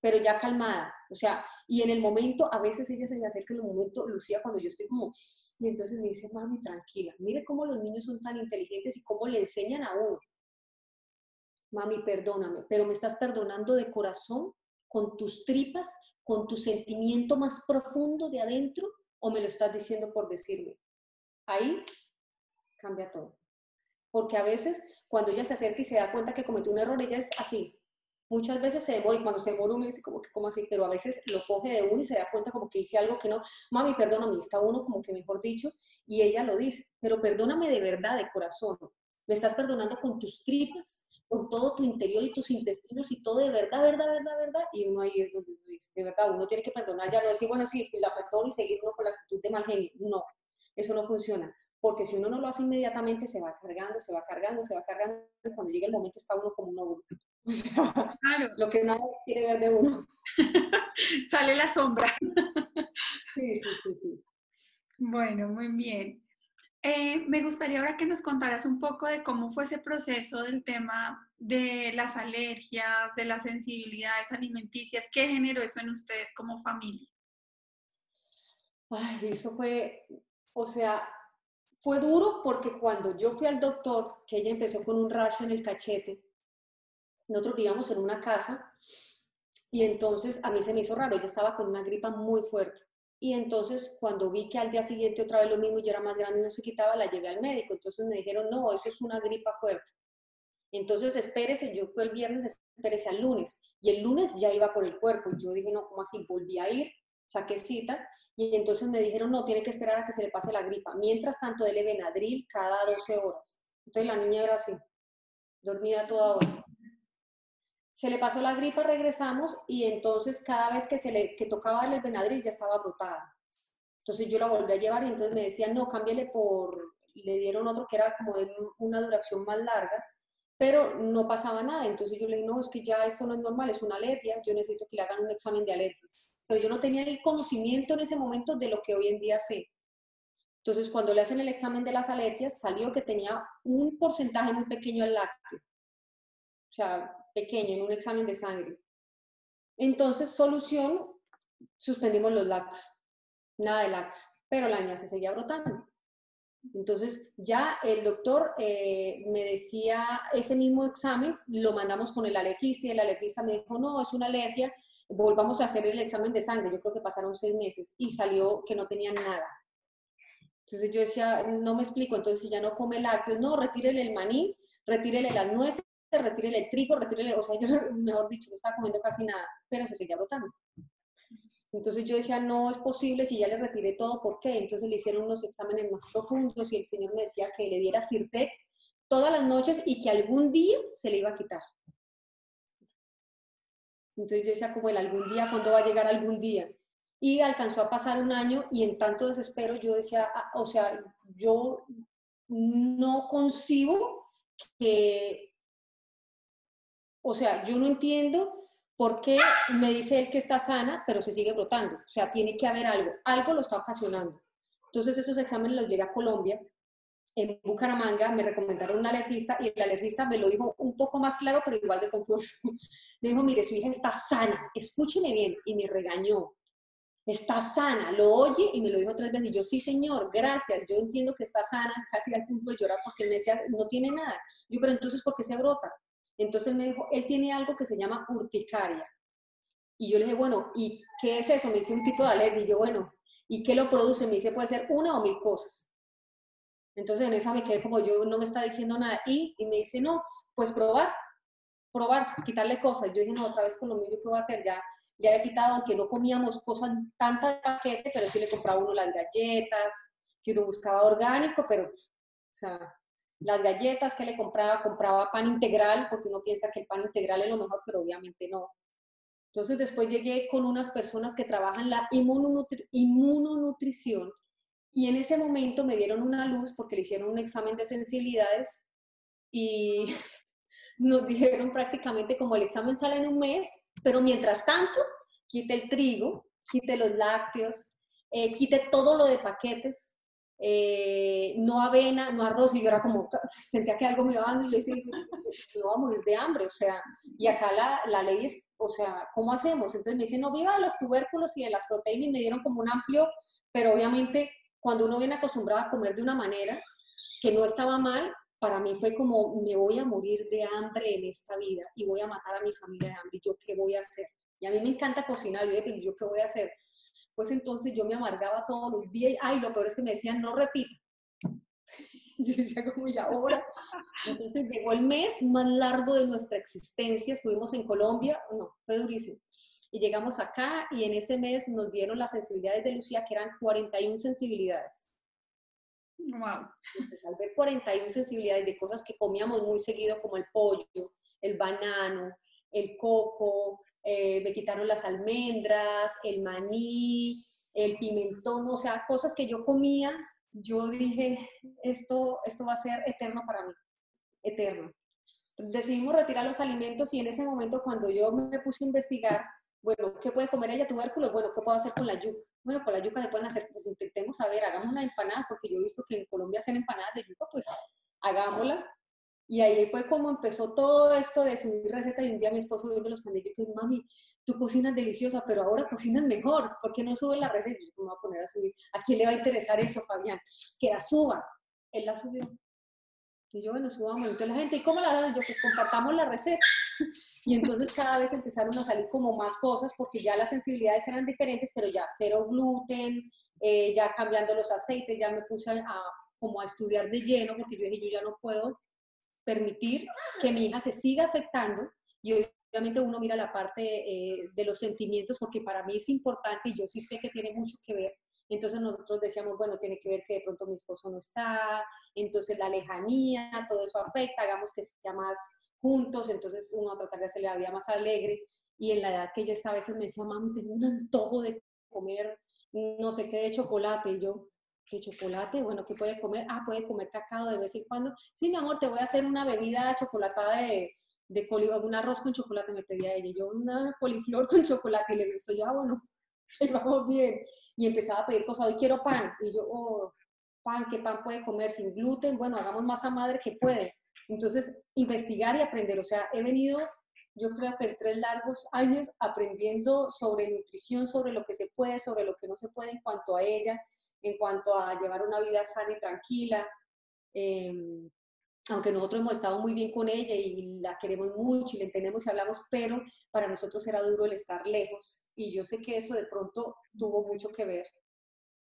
pero ya calmada. O sea, y en el momento, a veces ella se me acerca en el momento, Lucía, cuando yo estoy como, y entonces me dice, mami, tranquila, mire cómo los niños son tan inteligentes y cómo le enseñan a uno. Mami, perdóname, pero me estás perdonando de corazón, con tus tripas, con tu sentimiento más profundo de adentro o me lo estás diciendo por decirme. Ahí cambia todo. porque a veces cuando ella se acerca y se da cuenta que cometió un error, ella es así. Muchas veces se demora y cuando se demora uno dice como que, ¿cómo así? Pero a veces lo coge de uno y se da cuenta como que hice algo que no. Mami, perdóname, está uno como que mejor dicho y ella lo dice, pero perdóname de verdad, de corazón. Me estás perdonando con tus tripas, con todo tu interior y tus intestinos y todo de verdad, verdad, verdad, verdad. Y uno ahí es donde uno dice, de verdad, uno tiene que perdonar, ya no decir, bueno, sí, la perdono y seguir uno con la actitud de mal genio. No, eso no funciona porque si uno no lo hace inmediatamente se va cargando, se va cargando, se va cargando, y cuando llega el momento está uno como un óvulo. O sea, lo que nadie quiere ver de uno. Sale la sombra. sí, sí, sí, sí. Bueno, muy bien. Eh, me gustaría ahora que nos contaras un poco de cómo fue ese proceso del tema de las alergias, de las sensibilidades alimenticias, qué generó eso en ustedes como familia. Ay, eso fue, o sea, fue duro porque cuando yo fui al doctor, que ella empezó con un rash en el cachete, nosotros vivíamos en una casa y entonces a mí se me hizo raro, ella estaba con una gripa muy fuerte. Y entonces cuando vi que al día siguiente otra vez lo mismo, yo era más grande y no se quitaba, la llevé al médico. Entonces me dijeron, no, eso es una gripa fuerte. Entonces espérese, yo fui el viernes, espérese al lunes. Y el lunes ya iba por el cuerpo. Y yo dije, no, ¿cómo así? Volví a ir, saqué cita y entonces me dijeron, no, tiene que esperar a que se le pase la gripa. Mientras tanto, dele Benadryl cada 12 horas. Entonces la niña era así, dormida toda hora. Se le pasó la gripa, regresamos y entonces cada vez que se le que tocaba darle el Benadryl ya estaba brotada. Entonces yo la volví a llevar y entonces me decían, no, cámbiale por, le dieron otro que era como de una duración más larga, pero no pasaba nada. Entonces yo le dije, no, es que ya esto no es normal, es una alergia, yo necesito que le hagan un examen de alergias pero yo no tenía el conocimiento en ese momento de lo que hoy en día sé. Entonces, cuando le hacen el examen de las alergias, salió que tenía un porcentaje muy pequeño al lácteo, o sea, pequeño, en un examen de sangre. Entonces, solución, suspendimos los lácteos, nada de lácteos, pero la niña se seguía brotando. Entonces, ya el doctor eh, me decía, ese mismo examen lo mandamos con el alergista y el alergista me dijo, no, es una alergia, volvamos a hacer el examen de sangre, yo creo que pasaron seis meses y salió que no tenía nada. Entonces yo decía, no me explico, entonces si ya no come lácteos, no, retírele el maní, retírele las nueces, retírele el trigo, retírele, o sea, yo mejor dicho, no estaba comiendo casi nada, pero se seguía brotando. Entonces yo decía, no es posible si ya le retiré todo, ¿por qué? Entonces le hicieron unos exámenes más profundos y el señor me decía que le diera Sirtec todas las noches y que algún día se le iba a quitar. Entonces yo decía como el algún día, ¿cuándo va a llegar algún día? Y alcanzó a pasar un año y en tanto desespero yo decía, ah, o sea, yo no concibo que, o sea, yo no entiendo por qué me dice él que está sana, pero se sigue brotando. O sea, tiene que haber algo, algo lo está ocasionando. Entonces esos exámenes los llevé a Colombia en Bucaramanga me recomendaron un alergista y el alergista me lo dijo un poco más claro, pero igual de confuso. Me dijo, mire, su hija está sana, escúcheme bien, y me regañó. Está sana, lo oye y me lo dijo tres veces. Y yo, sí, señor, gracias, yo entiendo que está sana, casi al punto de llorar porque me decía, no tiene nada. Yo, pero entonces, ¿por qué se brota? Entonces me dijo, él tiene algo que se llama urticaria. Y yo le dije, bueno, ¿y qué es eso? Me dice un tipo de alergia. Y yo, bueno, ¿y qué lo produce? Me dice, puede ser una o mil cosas. Entonces en esa me quedé como yo, no me está diciendo nada. Y, y me dice, no, pues probar, probar, quitarle cosas. Yo dije, no, otra vez con lo mismo que voy a hacer, ya, ya he quitado, aunque no comíamos cosas tantas paquete, pero sí le compraba uno las galletas, que uno buscaba orgánico, pero, o sea, las galletas que le compraba, compraba pan integral, porque uno piensa que el pan integral es lo mejor, pero obviamente no. Entonces después llegué con unas personas que trabajan la inmunonutrición y en ese momento me dieron una luz porque le hicieron un examen de sensibilidades y nos dijeron prácticamente como el examen sale en un mes, pero mientras tanto, quite el trigo, quite los lácteos, eh, quite todo lo de paquetes, eh, no avena, no arroz, y yo era como, sentía que algo me iba dando y yo decía, me voy a morir de hambre, o sea, y acá la, la ley es, o sea, ¿cómo hacemos? Entonces me dicen, no, viva los tubérculos y de las proteínas, y me dieron como un amplio, pero obviamente cuando uno viene acostumbrado a comer de una manera que no estaba mal, para mí fue como, me voy a morir de hambre en esta vida y voy a matar a mi familia de hambre. ¿Yo qué voy a hacer? Y a mí me encanta cocinar. Yo ¿yo qué voy a hacer? Pues entonces yo me amargaba todos los días. Ay, lo peor es que me decían, no repita. Yo decía, como, ¿y ahora? Entonces llegó el mes más largo de nuestra existencia. Estuvimos en Colombia, no, fue durísimo. Y llegamos acá y en ese mes nos dieron las sensibilidades de Lucía, que eran 41 sensibilidades. Wow. Entonces, al ver 41 sensibilidades de cosas que comíamos muy seguido, como el pollo, el banano, el coco, eh, me quitaron las almendras, el maní, el pimentón, o sea, cosas que yo comía, yo dije, esto, esto va a ser eterno para mí, eterno. Decidimos retirar los alimentos y en ese momento cuando yo me puse a investigar, bueno, ¿qué puede comer ella? Tubérculos, bueno, ¿qué puedo hacer con la yuca? Bueno, con la yuca se pueden hacer, pues intentemos a ver, hagamos unas empanadas, porque yo he visto que en Colombia hacen empanadas de yuca, pues hagámosla. Y ahí fue como empezó todo esto de subir recetas y un día mi esposo viendo los pandillos que mami, tú cocinas deliciosa, pero ahora cocinas mejor, ¿por qué no subes la receta? Yo me voy a poner a subir. ¿A quién le va a interesar eso, Fabián? Que la suba. Él la subió. Y yo, bueno, subamos. Entonces la gente, ¿y cómo la dan? Yo, pues compartamos la receta. Y entonces cada vez empezaron a salir como más cosas porque ya las sensibilidades eran diferentes, pero ya cero gluten, eh, ya cambiando los aceites, ya me puse a, como a estudiar de lleno porque yo dije, yo ya no puedo permitir que mi hija se siga afectando y obviamente uno mira la parte eh, de los sentimientos porque para mí es importante y yo sí sé que tiene mucho que ver. Entonces nosotros decíamos, bueno, tiene que ver que de pronto mi esposo no está, entonces la lejanía, todo eso afecta, hagamos que sea más juntos, entonces uno a tratar de hacerle la vida más alegre. Y en la edad que ella estaba, a veces me decía, mami, tengo un antojo de comer no sé qué de chocolate. Y yo, ¿de chocolate? Bueno, ¿qué puede comer? Ah, puede comer cacao de vez en cuando. Sí, mi amor, te voy a hacer una bebida chocolatada de, de un arroz con chocolate, me pedía ella. Yo, una coliflor con chocolate. Y le gustó yo, ah, bueno, ahí vamos bien. Y empezaba a pedir cosas, hoy quiero pan. Y yo, oh, pan, ¿qué pan puede comer sin gluten? Bueno, hagamos masa madre que puede. Entonces, investigar y aprender. O sea, he venido, yo creo que en tres largos años aprendiendo sobre nutrición, sobre lo que se puede, sobre lo que no se puede en cuanto a ella, en cuanto a llevar una vida sana y tranquila. Em, aunque nosotros hemos estado muy bien con ella y la queremos mucho y la entendemos y hablamos, pero para nosotros era duro el estar lejos. Y yo sé que eso de pronto tuvo mucho que ver,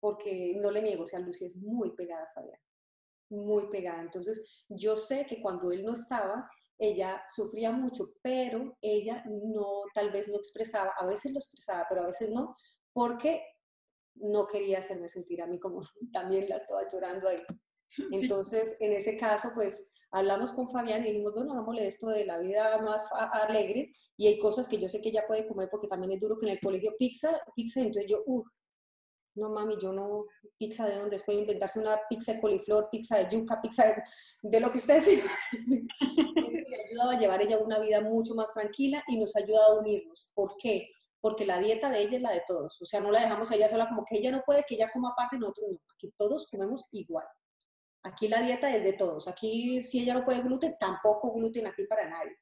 porque no le niego, o sea, Lucy es muy pegada a Fabián, muy pegada. Entonces, yo sé que cuando él no estaba, ella sufría mucho, pero ella no, tal vez no expresaba, a veces lo expresaba, pero a veces no, porque no quería hacerme sentir a mí como también la estaba llorando ahí. Entonces, en ese caso, pues hablamos con Fabián y dijimos, bueno, hagámosle esto de la vida más alegre y hay cosas que yo sé que ella puede comer porque también es duro que en el colegio pizza, pizza, entonces yo, uff, no mami, yo no, pizza de dónde, puede inventarse una pizza de coliflor, pizza de yuca, pizza de, lo que ustedes Eso le ayudaba a llevar ella una vida mucho más tranquila y nos ayuda a unirnos. ¿Por qué? Porque la dieta de ella es la de todos. O sea, no la dejamos a ella sola como que ella no puede, que ella coma aparte, nosotros no. Aquí todos comemos igual. Aquí la dieta es de todos. Aquí si ella no puede gluten, tampoco gluten aquí para nadie.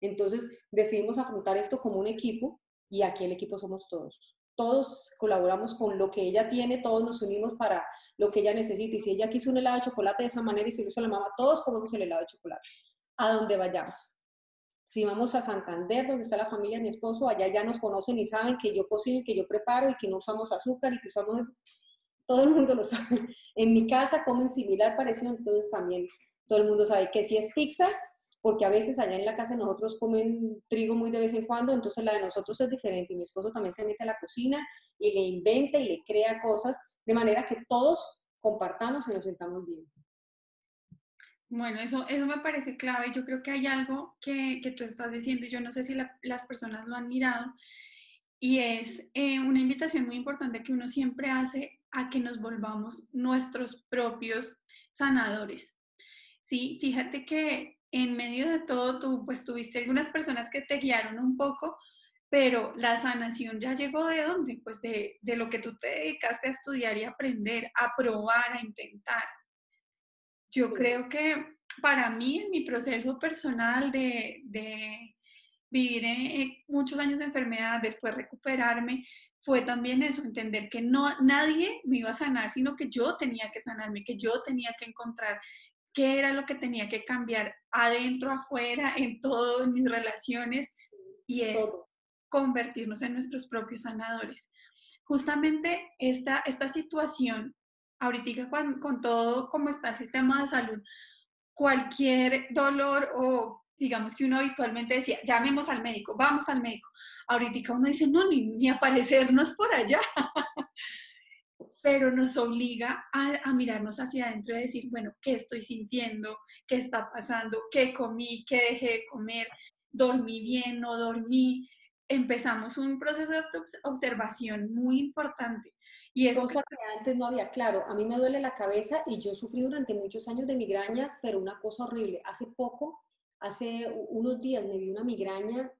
Entonces decidimos afrontar esto como un equipo y aquí el equipo somos todos. Todos colaboramos con lo que ella tiene, todos nos unimos para lo que ella necesita. Y si ella quiso un helado de chocolate de esa manera y si lo hizo la mamá, todos comemos el helado de chocolate, a donde vayamos. Si vamos a Santander, donde está la familia de mi esposo, allá ya nos conocen y saben que yo cocino, que yo preparo y que no usamos azúcar y que usamos... Todo el mundo lo sabe. En mi casa comen similar, parecido, entonces también todo el mundo sabe que si es pizza, porque a veces allá en la casa nosotros comen trigo muy de vez en cuando, entonces la de nosotros es diferente. Y mi esposo también se mete a la cocina y le inventa y le crea cosas, de manera que todos compartamos y nos sentamos bien. Bueno, eso, eso me parece clave. Yo creo que hay algo que, que tú estás diciendo y yo no sé si las personas lo han mirado y es eh, una invitación muy importante que uno siempre hace a que nos volvamos nuestros propios sanadores. Sí, fíjate que en medio de todo tú pues tuviste algunas personas que te guiaron un poco, pero la sanación ya llegó de dónde? Pues de, de lo que tú te dedicaste a estudiar y aprender, a probar, a intentar. Yo creo que para mí, en mi proceso personal de, vivir en, muchos años de enfermedad, después recuperarme, fue también eso, entender que no, nadie me iba a sanar, sino que yo tenía que sanarme, que yo tenía que encontrar qué era lo que tenía que cambiar adentro, afuera, en todas mis relaciones, y es convertirnos en nuestros propios sanadores. Justamente esta, esta situación ahorita con, todo como está el sistema de salud, cualquier dolor o digamos que uno habitualmente decía, llamemos al médico, vamos al médico. Ahorita uno dice, no, ni, ni aparecernos por allá. Pero nos obliga a, a, mirarnos hacia adentro y decir, bueno, ¿qué estoy sintiendo? ¿Qué está pasando? ¿Qué comí? ¿Qué dejé de comer? ¿Dormí bien? ¿No dormí? Empezamos un proceso de observación muy importante. Y es cosa que antes no había, claro, a mí me duele la cabeza y yo sufrí durante muchos años de migrañas, pero una cosa horrible. Hace poco, hace unos días me dio una migraña,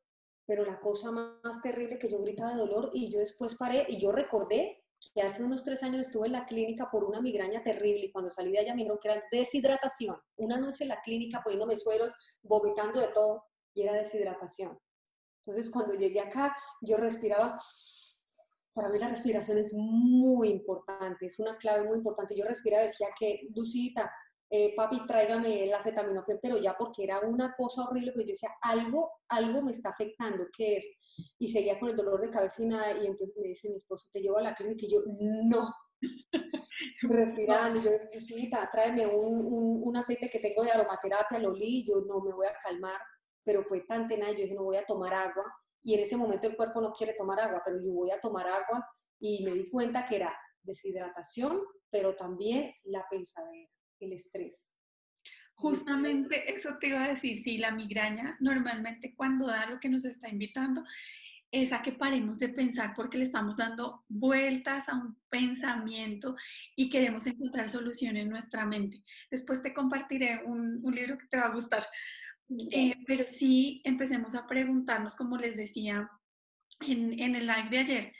pero la cosa más terrible que yo gritaba de dolor y yo después paré y yo recordé que hace unos tres años estuve en la clínica por una migraña terrible y cuando salí de allá me dijeron que era deshidratación. Una noche en la clínica poniéndome sueros, vomitando de todo y era deshidratación. Entonces cuando llegué acá yo respiraba para mí la respiración es muy importante, es una clave muy importante. Yo respiraba, decía que, Lucita, eh, papi, tráigame el acetaminofén, pero ya porque era una cosa horrible, pero yo decía, algo, algo me está afectando, ¿qué es? Y seguía con el dolor de cabeza y nada, y entonces me dice mi esposo, te llevo a la clínica, y yo, no, respirando, y yo, Lucita, tráeme un, un, aceite que tengo de aromaterapia, lo li, yo no me voy a calmar, pero fue tan tenaz, yo dije, no voy a tomar agua, y en ese momento el cuerpo no quiere tomar agua, pero yo voy a tomar agua y me di cuenta que era deshidratación, pero también la pensadera, el estrés. Justamente eso te iba a decir, sí, la migraña normalmente cuando da lo que nos está invitando es a que paremos de pensar porque le estamos dando vueltas a un pensamiento y queremos encontrar solución en nuestra mente. Después te compartiré un, un libro que te va a gustar eh, pero sí empecemos a preguntarnos, como les decía en, en el live de ayer,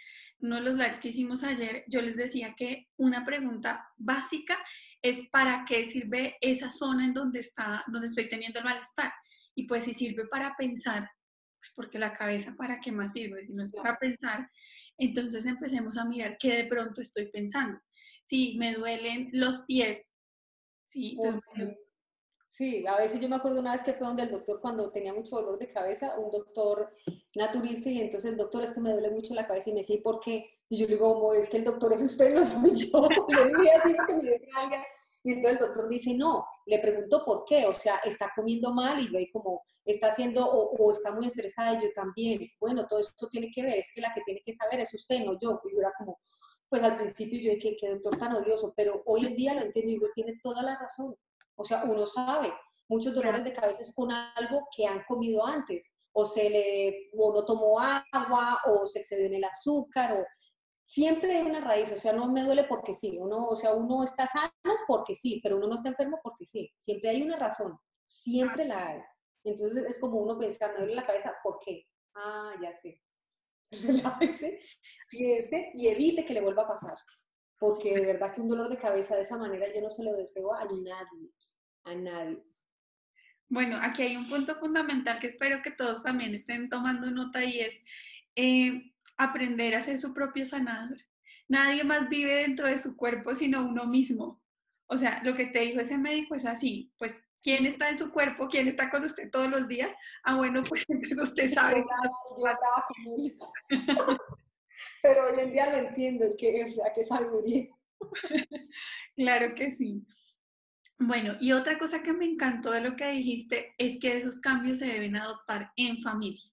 uno de los lives que hicimos ayer, yo les decía que una pregunta básica es para qué sirve esa zona en donde, está, donde estoy teniendo el malestar. Y pues si sirve para pensar, pues porque la cabeza para qué más sirve, si no es para pensar, entonces empecemos a mirar qué de pronto estoy pensando. Si me duelen los pies, sí, entonces, Sí, a veces yo me acuerdo una vez que fue donde el doctor cuando tenía mucho dolor de cabeza, un doctor naturista, y entonces el doctor es que me duele mucho la cabeza y me decía, ¿por qué? Y yo le digo, como es que el doctor es usted, no soy yo. le dije así porque me alguien. Y entonces el doctor dice, no, le pregunto por qué, o sea, está comiendo mal y ve como está haciendo o, está muy estresada y yo también. Bueno, todo eso tiene que ver, es que la que tiene que saber es usted, no yo. Y yo era como, pues al principio yo dije, qué doctor tan odioso, pero hoy en día lo entiendo y digo, tiene toda la razón. O sea, uno sabe, muchos dolores de cabeza es con algo que han comido antes, o se le, o no tomó agua, o se excedió en el azúcar, o siempre hay una raíz, o sea, no me duele porque sí, uno, o sea, uno está sano porque sí, pero uno no está enfermo porque sí, siempre hay una razón, siempre la hay. Entonces es como uno pensar, me duele la cabeza, ¿por qué? Ah, ya sé. Relájese, piense y evite que le vuelva a pasar porque de verdad que un dolor de cabeza de esa manera yo no se lo deseo a nadie, a nadie. Bueno, aquí hay un punto fundamental que espero que todos también estén tomando nota y es eh, aprender a ser su propio sanador. Nadie más vive dentro de su cuerpo sino uno mismo. O sea, lo que te dijo ese médico es así, pues ¿quién está en su cuerpo? ¿Quién está con usted todos los días? Ah, bueno, pues entonces usted sabe. Yo estaba con él. pero hoy en día lo entiendo, que, o sea, que sabiduría. claro que sí. Bueno, y otra cosa que me encantó de lo que dijiste es que esos cambios se deben adoptar en familia.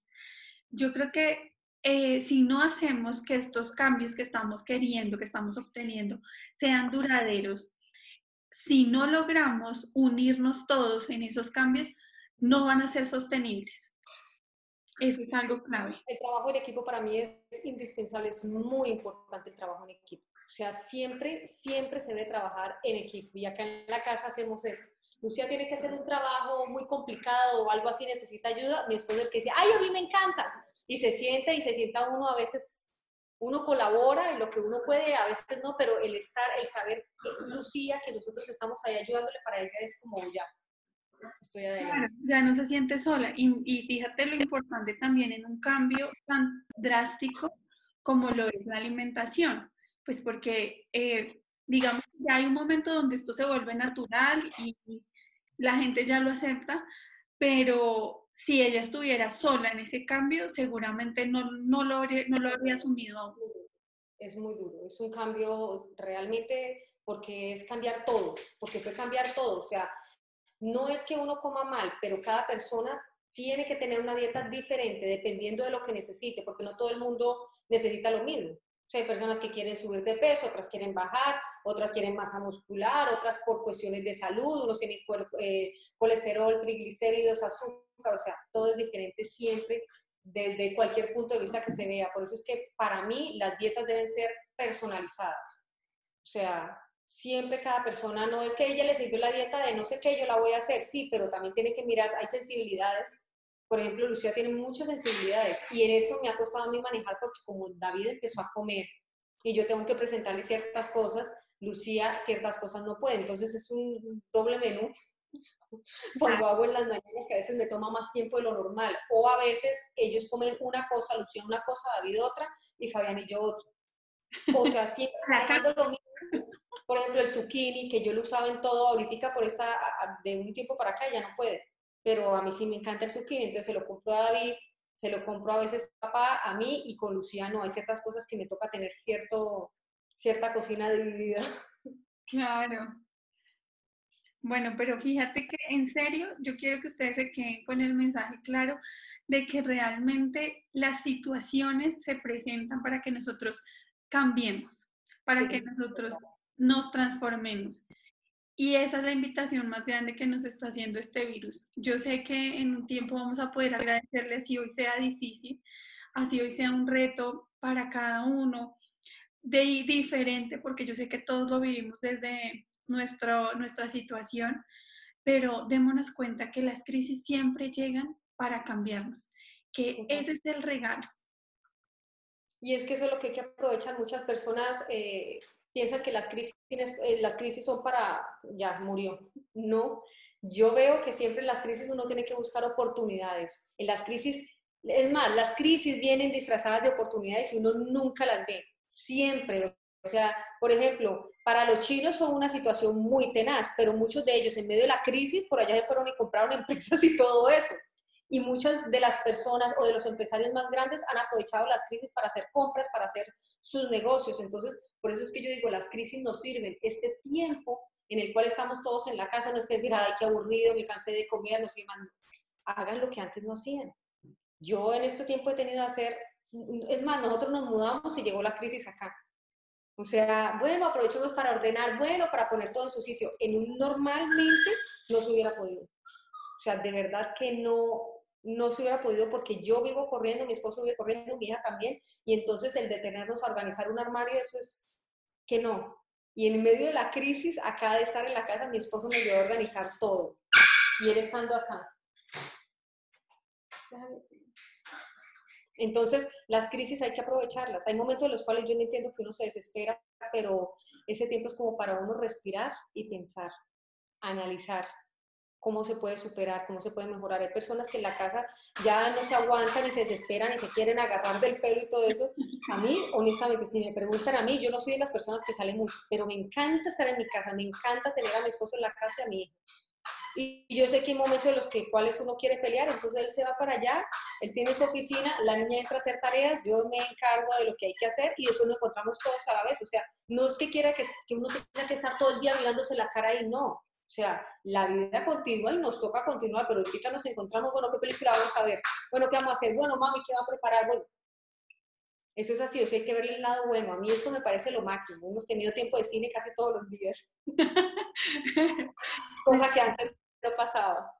Yo creo que eh, si no hacemos que estos cambios que estamos queriendo, que estamos obteniendo, sean duraderos, si no logramos unirnos todos en esos cambios, no van a ser sostenibles. Eso es algo clave. El trabajo en equipo para mí es indispensable, es muy importante el trabajo en equipo. O sea, siempre, siempre se debe trabajar en equipo. Y acá en la casa hacemos eso. Lucía tiene que hacer un trabajo muy complicado o algo así, necesita ayuda. Mi esposo es el que dice, ay, a mí me encanta. Y se siente y se sienta uno a veces, uno colabora en lo que uno puede, a veces no, pero el estar, el saber, Lucía, que nosotros estamos ahí ayudándole para ella es como ya, ya no se siente sola. Y, fíjate lo importante también en un cambio tan drástico como lo es la alimentación. Pues porque, eh, digamos, ya hay un momento donde esto se vuelve natural y, la gente ya lo acepta, pero si ella estuviera sola en ese cambio, seguramente no, no, lo, habría, no lo habría asumido aún. Es muy duro, es un cambio realmente porque es cambiar todo, porque fue cambiar todo. O sea, no es que uno coma mal, pero cada persona tiene que tener una dieta diferente dependiendo de lo que necesite, porque no todo el mundo necesita lo mismo. O sea, hay personas que quieren subir de peso, otras quieren bajar, otras quieren masa muscular, otras por cuestiones de salud, unos tienen eh, colesterol, triglicéridos, azúcar, o sea, todo es diferente siempre desde cualquier punto de vista que se vea. Por eso es que para mí las dietas deben ser personalizadas. O sea, siempre cada persona, no es que a ella le sirvió la dieta de no sé qué, yo la voy a hacer, sí, pero también tiene que mirar, hay sensibilidades. Por ejemplo, Lucía tiene muchas sensibilidades y en eso me ha costado a mí manejar porque como David empezó a comer y yo tengo que presentarle ciertas cosas, Lucía ciertas cosas no puede. Entonces es un doble menú cuando hago en las mañanas que a veces me toma más tiempo de lo normal. O a veces ellos comen una cosa, Lucía una cosa, David otra y Fabián y yo otra. O sea, siempre lo mismo. Por ejemplo, el zucchini, que yo lo usaba en todo, ahorita por esta, de un tiempo para acá ya no puede. Pero a mí sí me encanta el zucchini, entonces se lo compro a David, se lo compro a veces a papá, a mí y con Lucía no. Hay ciertas cosas que me toca tener cierto, cierta cocina dividida. Claro. Bueno, pero fíjate que en serio, yo quiero que ustedes se queden con el mensaje claro de que realmente las situaciones se presentan para que nosotros cambiemos, para que nosotros nos transformemos. Y esa es la invitación más grande que nos está haciendo este virus. Yo sé que en un tiempo vamos a poder agradecerle si hoy sea difícil, así hoy sea un reto para cada uno, de diferente, porque yo sé que todos lo vivimos desde nuestro, nuestra situación, pero démonos cuenta que las crisis siempre llegan para cambiarnos, que ese es el regalo. Y es que eso es lo que hay que aprovechar. Muchas personas eh, piensan que las crisis, eh, las crisis son para, ya murió. No, yo veo que siempre en las crisis uno tiene que buscar oportunidades. En las crisis, es más, las crisis vienen disfrazadas de oportunidades y uno nunca las ve. Siempre. O sea, por ejemplo, para los chinos fue una situación muy tenaz, pero muchos de ellos en medio de la crisis por allá se fueron y compraron empresas y todo eso. Y muchas de las personas o de los empresarios más grandes han aprovechado las crisis para hacer compras, para hacer sus negocios. Entonces, por eso es que yo digo, las crisis nos sirven. Este tiempo en el cual estamos todos en la casa no es que decir, ay, qué aburrido, me cansé de comer, no sé más. Hagan lo que antes no hacían. Yo en este tiempo he tenido que hacer, es más, nosotros nos mudamos y llegó la crisis acá o sea, bueno, aprovechemos para ordenar, bueno, para poner todo en su sitio. En un normalmente no se hubiera podido. O sea, de verdad que no, no se hubiera podido porque yo vivo corriendo, mi esposo vive corriendo, mi hija también, y entonces el detenernos a organizar un armario, eso es que no. Y en medio de la crisis, acá de estar en la casa, mi esposo me ayudó a organizar todo. Y él estando acá. Entonces, las crisis hay que aprovecharlas. Hay momentos en los cuales yo no entiendo que uno se desespera, pero ese tiempo es como para uno respirar y pensar, analizar cómo se puede superar, cómo se puede mejorar. Hay personas que en la casa ya no se aguantan y se desesperan y se quieren agarrar del pelo y todo eso. A mí, honestamente, si me preguntan a mí, yo no soy de las personas que salen mucho, pero me encanta estar en mi casa, me encanta tener a mi esposo en la casa y a mi hija. Y yo sé que hay momentos en los que cuales uno quiere pelear, entonces él se va para allá, él tiene su oficina, la niña entra a hacer tareas, yo me encargo de lo que hay que hacer y después nos encontramos todos a la vez. O sea, no es que quiera que, que uno tenga que estar todo el día mirándose la cara y no. O sea, la vida continúa y nos toca continuar, pero ahorita nos encontramos, bueno, ¿qué película vamos a ver? Bueno, ¿qué vamos a hacer? Bueno, mami, ¿qué va a preparar? Bueno, eso es así, o sea, hay que ver el lado bueno. A mí esto me parece lo máximo. Hemos tenido tiempo de cine casi todos los días. Cosa que antes no pasaba.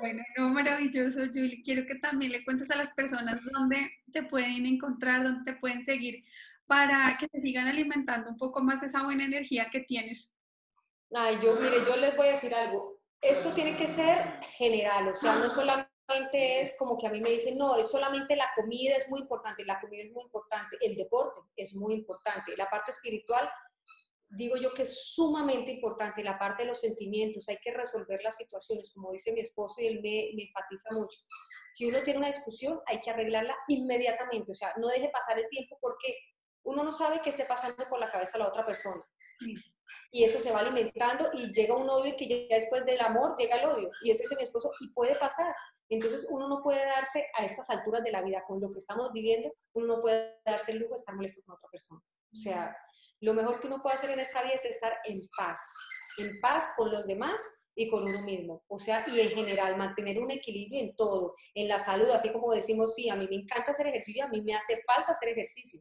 Bueno, no, maravilloso, Julie. Quiero que también le cuentes a las personas dónde te pueden encontrar, dónde te pueden seguir, para que te sigan alimentando un poco más de esa buena energía que tienes. Ay, yo, mire, yo les voy a decir algo. Esto tiene que ser general, o sea, no solamente es como que a mí me dicen, no, es solamente la comida, es muy importante, la comida es muy importante, el deporte es muy importante, la parte espiritual, digo yo que es sumamente importante, la parte de los sentimientos, hay que resolver las situaciones, como dice mi esposo y él me, me enfatiza mucho. Si uno tiene una discusión, hay que arreglarla inmediatamente, o sea, no deje pasar el tiempo porque uno no sabe qué esté pasando por la cabeza de la otra persona. Y eso se va alimentando y llega un odio que ya después del amor llega el odio. Y eso es mi esposo y puede pasar. Entonces uno no puede darse a estas alturas de la vida, con lo que estamos viviendo, uno no puede darse el lujo de estar molesto con otra persona. O sea, lo mejor que uno puede hacer en esta vida es estar en paz, en paz con los demás y con uno mismo. O sea, y en general mantener un equilibrio en todo, en la salud, así como decimos, sí, a mí me encanta hacer ejercicio, a mí me hace falta hacer ejercicio,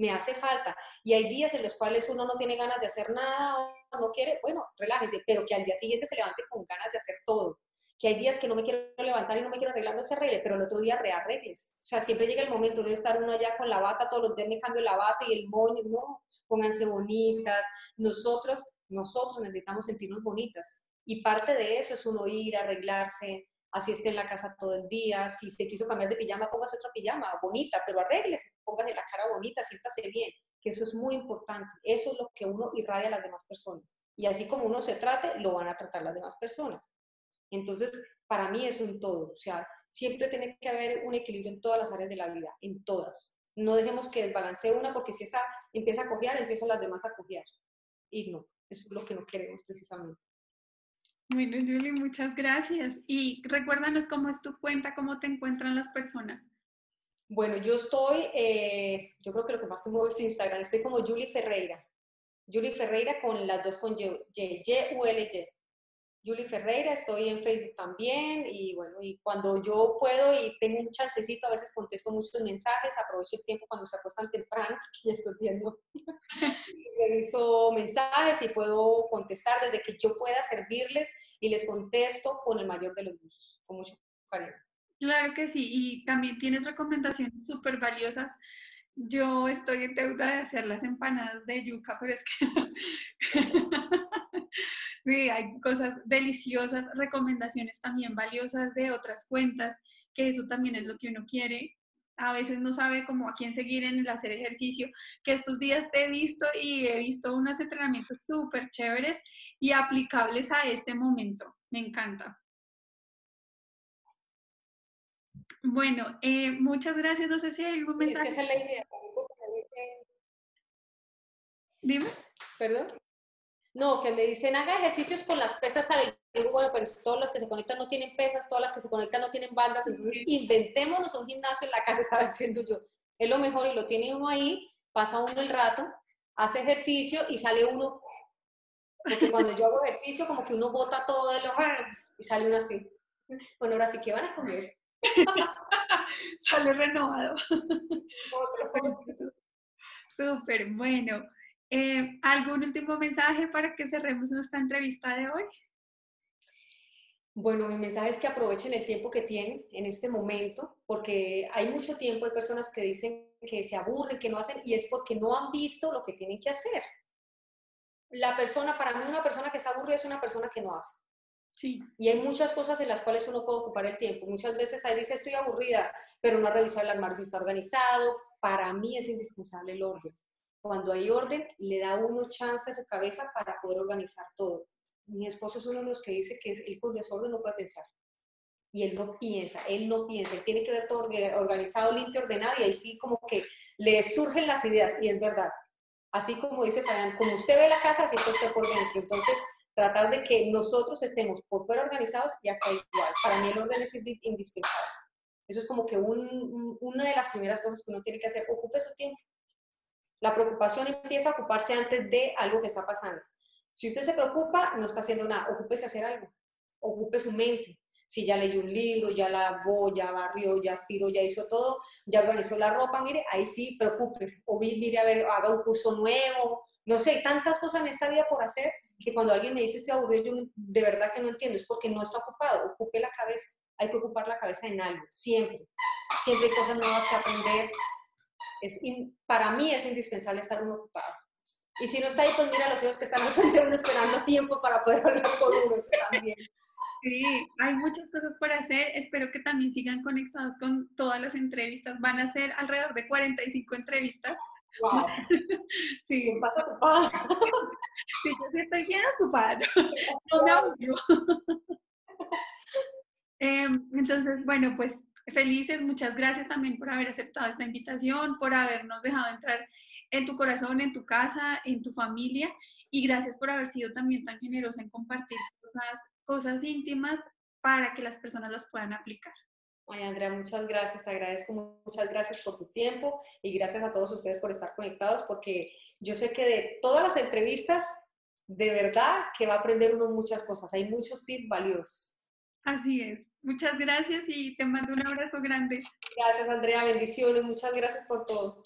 me hace falta. Y hay días en los cuales uno no tiene ganas de hacer nada o no quiere, bueno, relájese, pero que al día siguiente se levante con ganas de hacer todo. Que hay días que no me quiero levantar y no me quiero arreglar, no se arregle, pero el otro día rearregles. O sea, siempre llega el momento de estar uno allá con la bata, todos los días me cambio la bata y el moño, no, pónganse bonitas. Nosotros, nosotros necesitamos sentirnos bonitas. Y parte de eso es uno ir, arreglarse, así esté en la casa todo el día. Si se quiso cambiar de pijama, póngase otra pijama bonita, pero arréglese, póngase la cara bonita, siéntase bien, que eso es muy importante. Eso es lo que uno irradia a las demás personas. Y así como uno se trate, lo van a tratar las demás personas. Entonces, para mí es un todo. O sea, siempre tiene que haber un equilibrio en todas las áreas de la vida, en todas. No dejemos que desbalancee una porque si esa empieza a cojear, empiezan las demás a cojear. Y no, eso es lo que no queremos precisamente. Bueno, Julie, muchas gracias. Y recuérdanos cómo es tu cuenta, cómo te encuentran las personas. Bueno, yo estoy, eh, yo creo que lo que más que muevo es Instagram, estoy como Julie Ferreira. Julie Ferreira con las dos con Y, Y-U-L-Y. Julie Ferreira, estoy en Facebook también y bueno, y cuando yo puedo y tengo un chancecito, a veces contesto muchos mensajes, aprovecho el tiempo cuando se acuestan temprano, que ya estoy viendo, reviso mensajes y puedo contestar desde que yo pueda servirles y les contesto con el mayor de los gustos, con mucho cariño. Claro que sí, y también tienes recomendaciones súper valiosas. Yo estoy en deuda de hacer las empanadas de yuca, pero es que Sí, hay cosas deliciosas, recomendaciones también valiosas de otras cuentas, que eso también es lo que uno quiere. A veces no sabe cómo a quién seguir en el hacer ejercicio, que estos días te he visto y he visto unos entrenamientos súper chéveres y aplicables a este momento. Me encanta. Bueno, eh, muchas gracias. No sé si hay algún mensaje. Es que esa es la idea. Dime. Perdón. No, que me dicen, haga ejercicios con las pesas tal. digo, bueno, pero todas las que se conectan no tienen pesas, todas las que se conectan no tienen bandas, entonces inventémonos un gimnasio en la casa, estaba diciendo yo. Es lo mejor y lo tiene uno ahí, pasa uno el rato, hace ejercicio y sale uno, porque cuando yo hago ejercicio como que uno bota todo de lo y sale uno así. Bueno, ahora sí, ¿qué van a comer? sale renovado. Súper, bueno. Eh, ¿Algún último mensaje para que cerremos nuestra entrevista de hoy? Bueno, mi mensaje es que aprovechen el tiempo que tienen en este momento, porque hay mucho tiempo, hay personas que dicen que se aburren, que no hacen, y es porque no han visto lo que tienen que hacer. La persona, para mí una persona que está aburrida es una persona que no hace. Sí. Y hay muchas cosas en las cuales uno puede ocupar el tiempo. Muchas veces ahí dice estoy aburrida, pero no ha revisado el armario si está organizado. Para mí es indispensable el orden. Cuando hay orden, le da uno chance a su cabeza para poder organizar todo. Mi esposo es uno de los que dice que él con desorden no puede pensar. Y él no piensa, él no piensa, él tiene que ver todo organizado, limpio, ordenado, y ahí sí como que le surgen las ideas, y es verdad. Así como dice Fran, como usted ve la casa, así está usted por dentro. Entonces, tratar de que nosotros estemos por fuera organizados y acá igual. Para mí el orden es indispensable. Eso es como que una de las primeras cosas que uno tiene que hacer, ocupe su tiempo. La preocupación empieza a ocuparse antes de algo que está pasando. Si usted se preocupa, no está haciendo nada, ocúpese a hacer algo, ocupe su mente. Si ya leyó un libro, ya lavó, ya barrió, ya aspiró, ya hizo todo, ya organizó la ropa, mire, ahí sí, preocúpese. O mire, a ver, haga un curso nuevo. No sé, hay tantas cosas en esta vida por hacer que cuando alguien me dice estoy aburrido, yo de verdad que no entiendo, es porque no está ocupado, ocupe la cabeza. Hay que ocupar la cabeza en algo, siempre. Siempre hay cosas nuevas que aprender, es para mí es indispensable estar uno ocupado. Y si no está ahí, pues mira los hijos que están al frente uno esperando tiempo para poder hablar con uno, eso también. Sí, hay muchas cosas por hacer. Espero que también sigan conectados con todas las entrevistas. Van a ser alrededor de 45 entrevistas. Wow. Sí. ¿Estás ocupada? Sí, yo estoy bien ocupada. no me aburro. Em, entonces, bueno, pues felices, muchas gracias también por haber aceptado esta invitación, por habernos dejado entrar en tu corazón, en tu casa, en tu familia y gracias por haber sido también tan generosa en compartir cosas, cosas íntimas para que las personas las puedan aplicar. Ay, Andrea, muchas gracias, te agradezco, muchas gracias por tu tiempo y gracias a todos ustedes por estar conectados porque yo sé que de todas las entrevistas, de verdad que va a aprender uno muchas cosas, hay muchos tips valiosos. Así es. Muchas gracias y te mando un abrazo grande. Gracias, Andrea. Bendiciones. Muchas gracias por todo.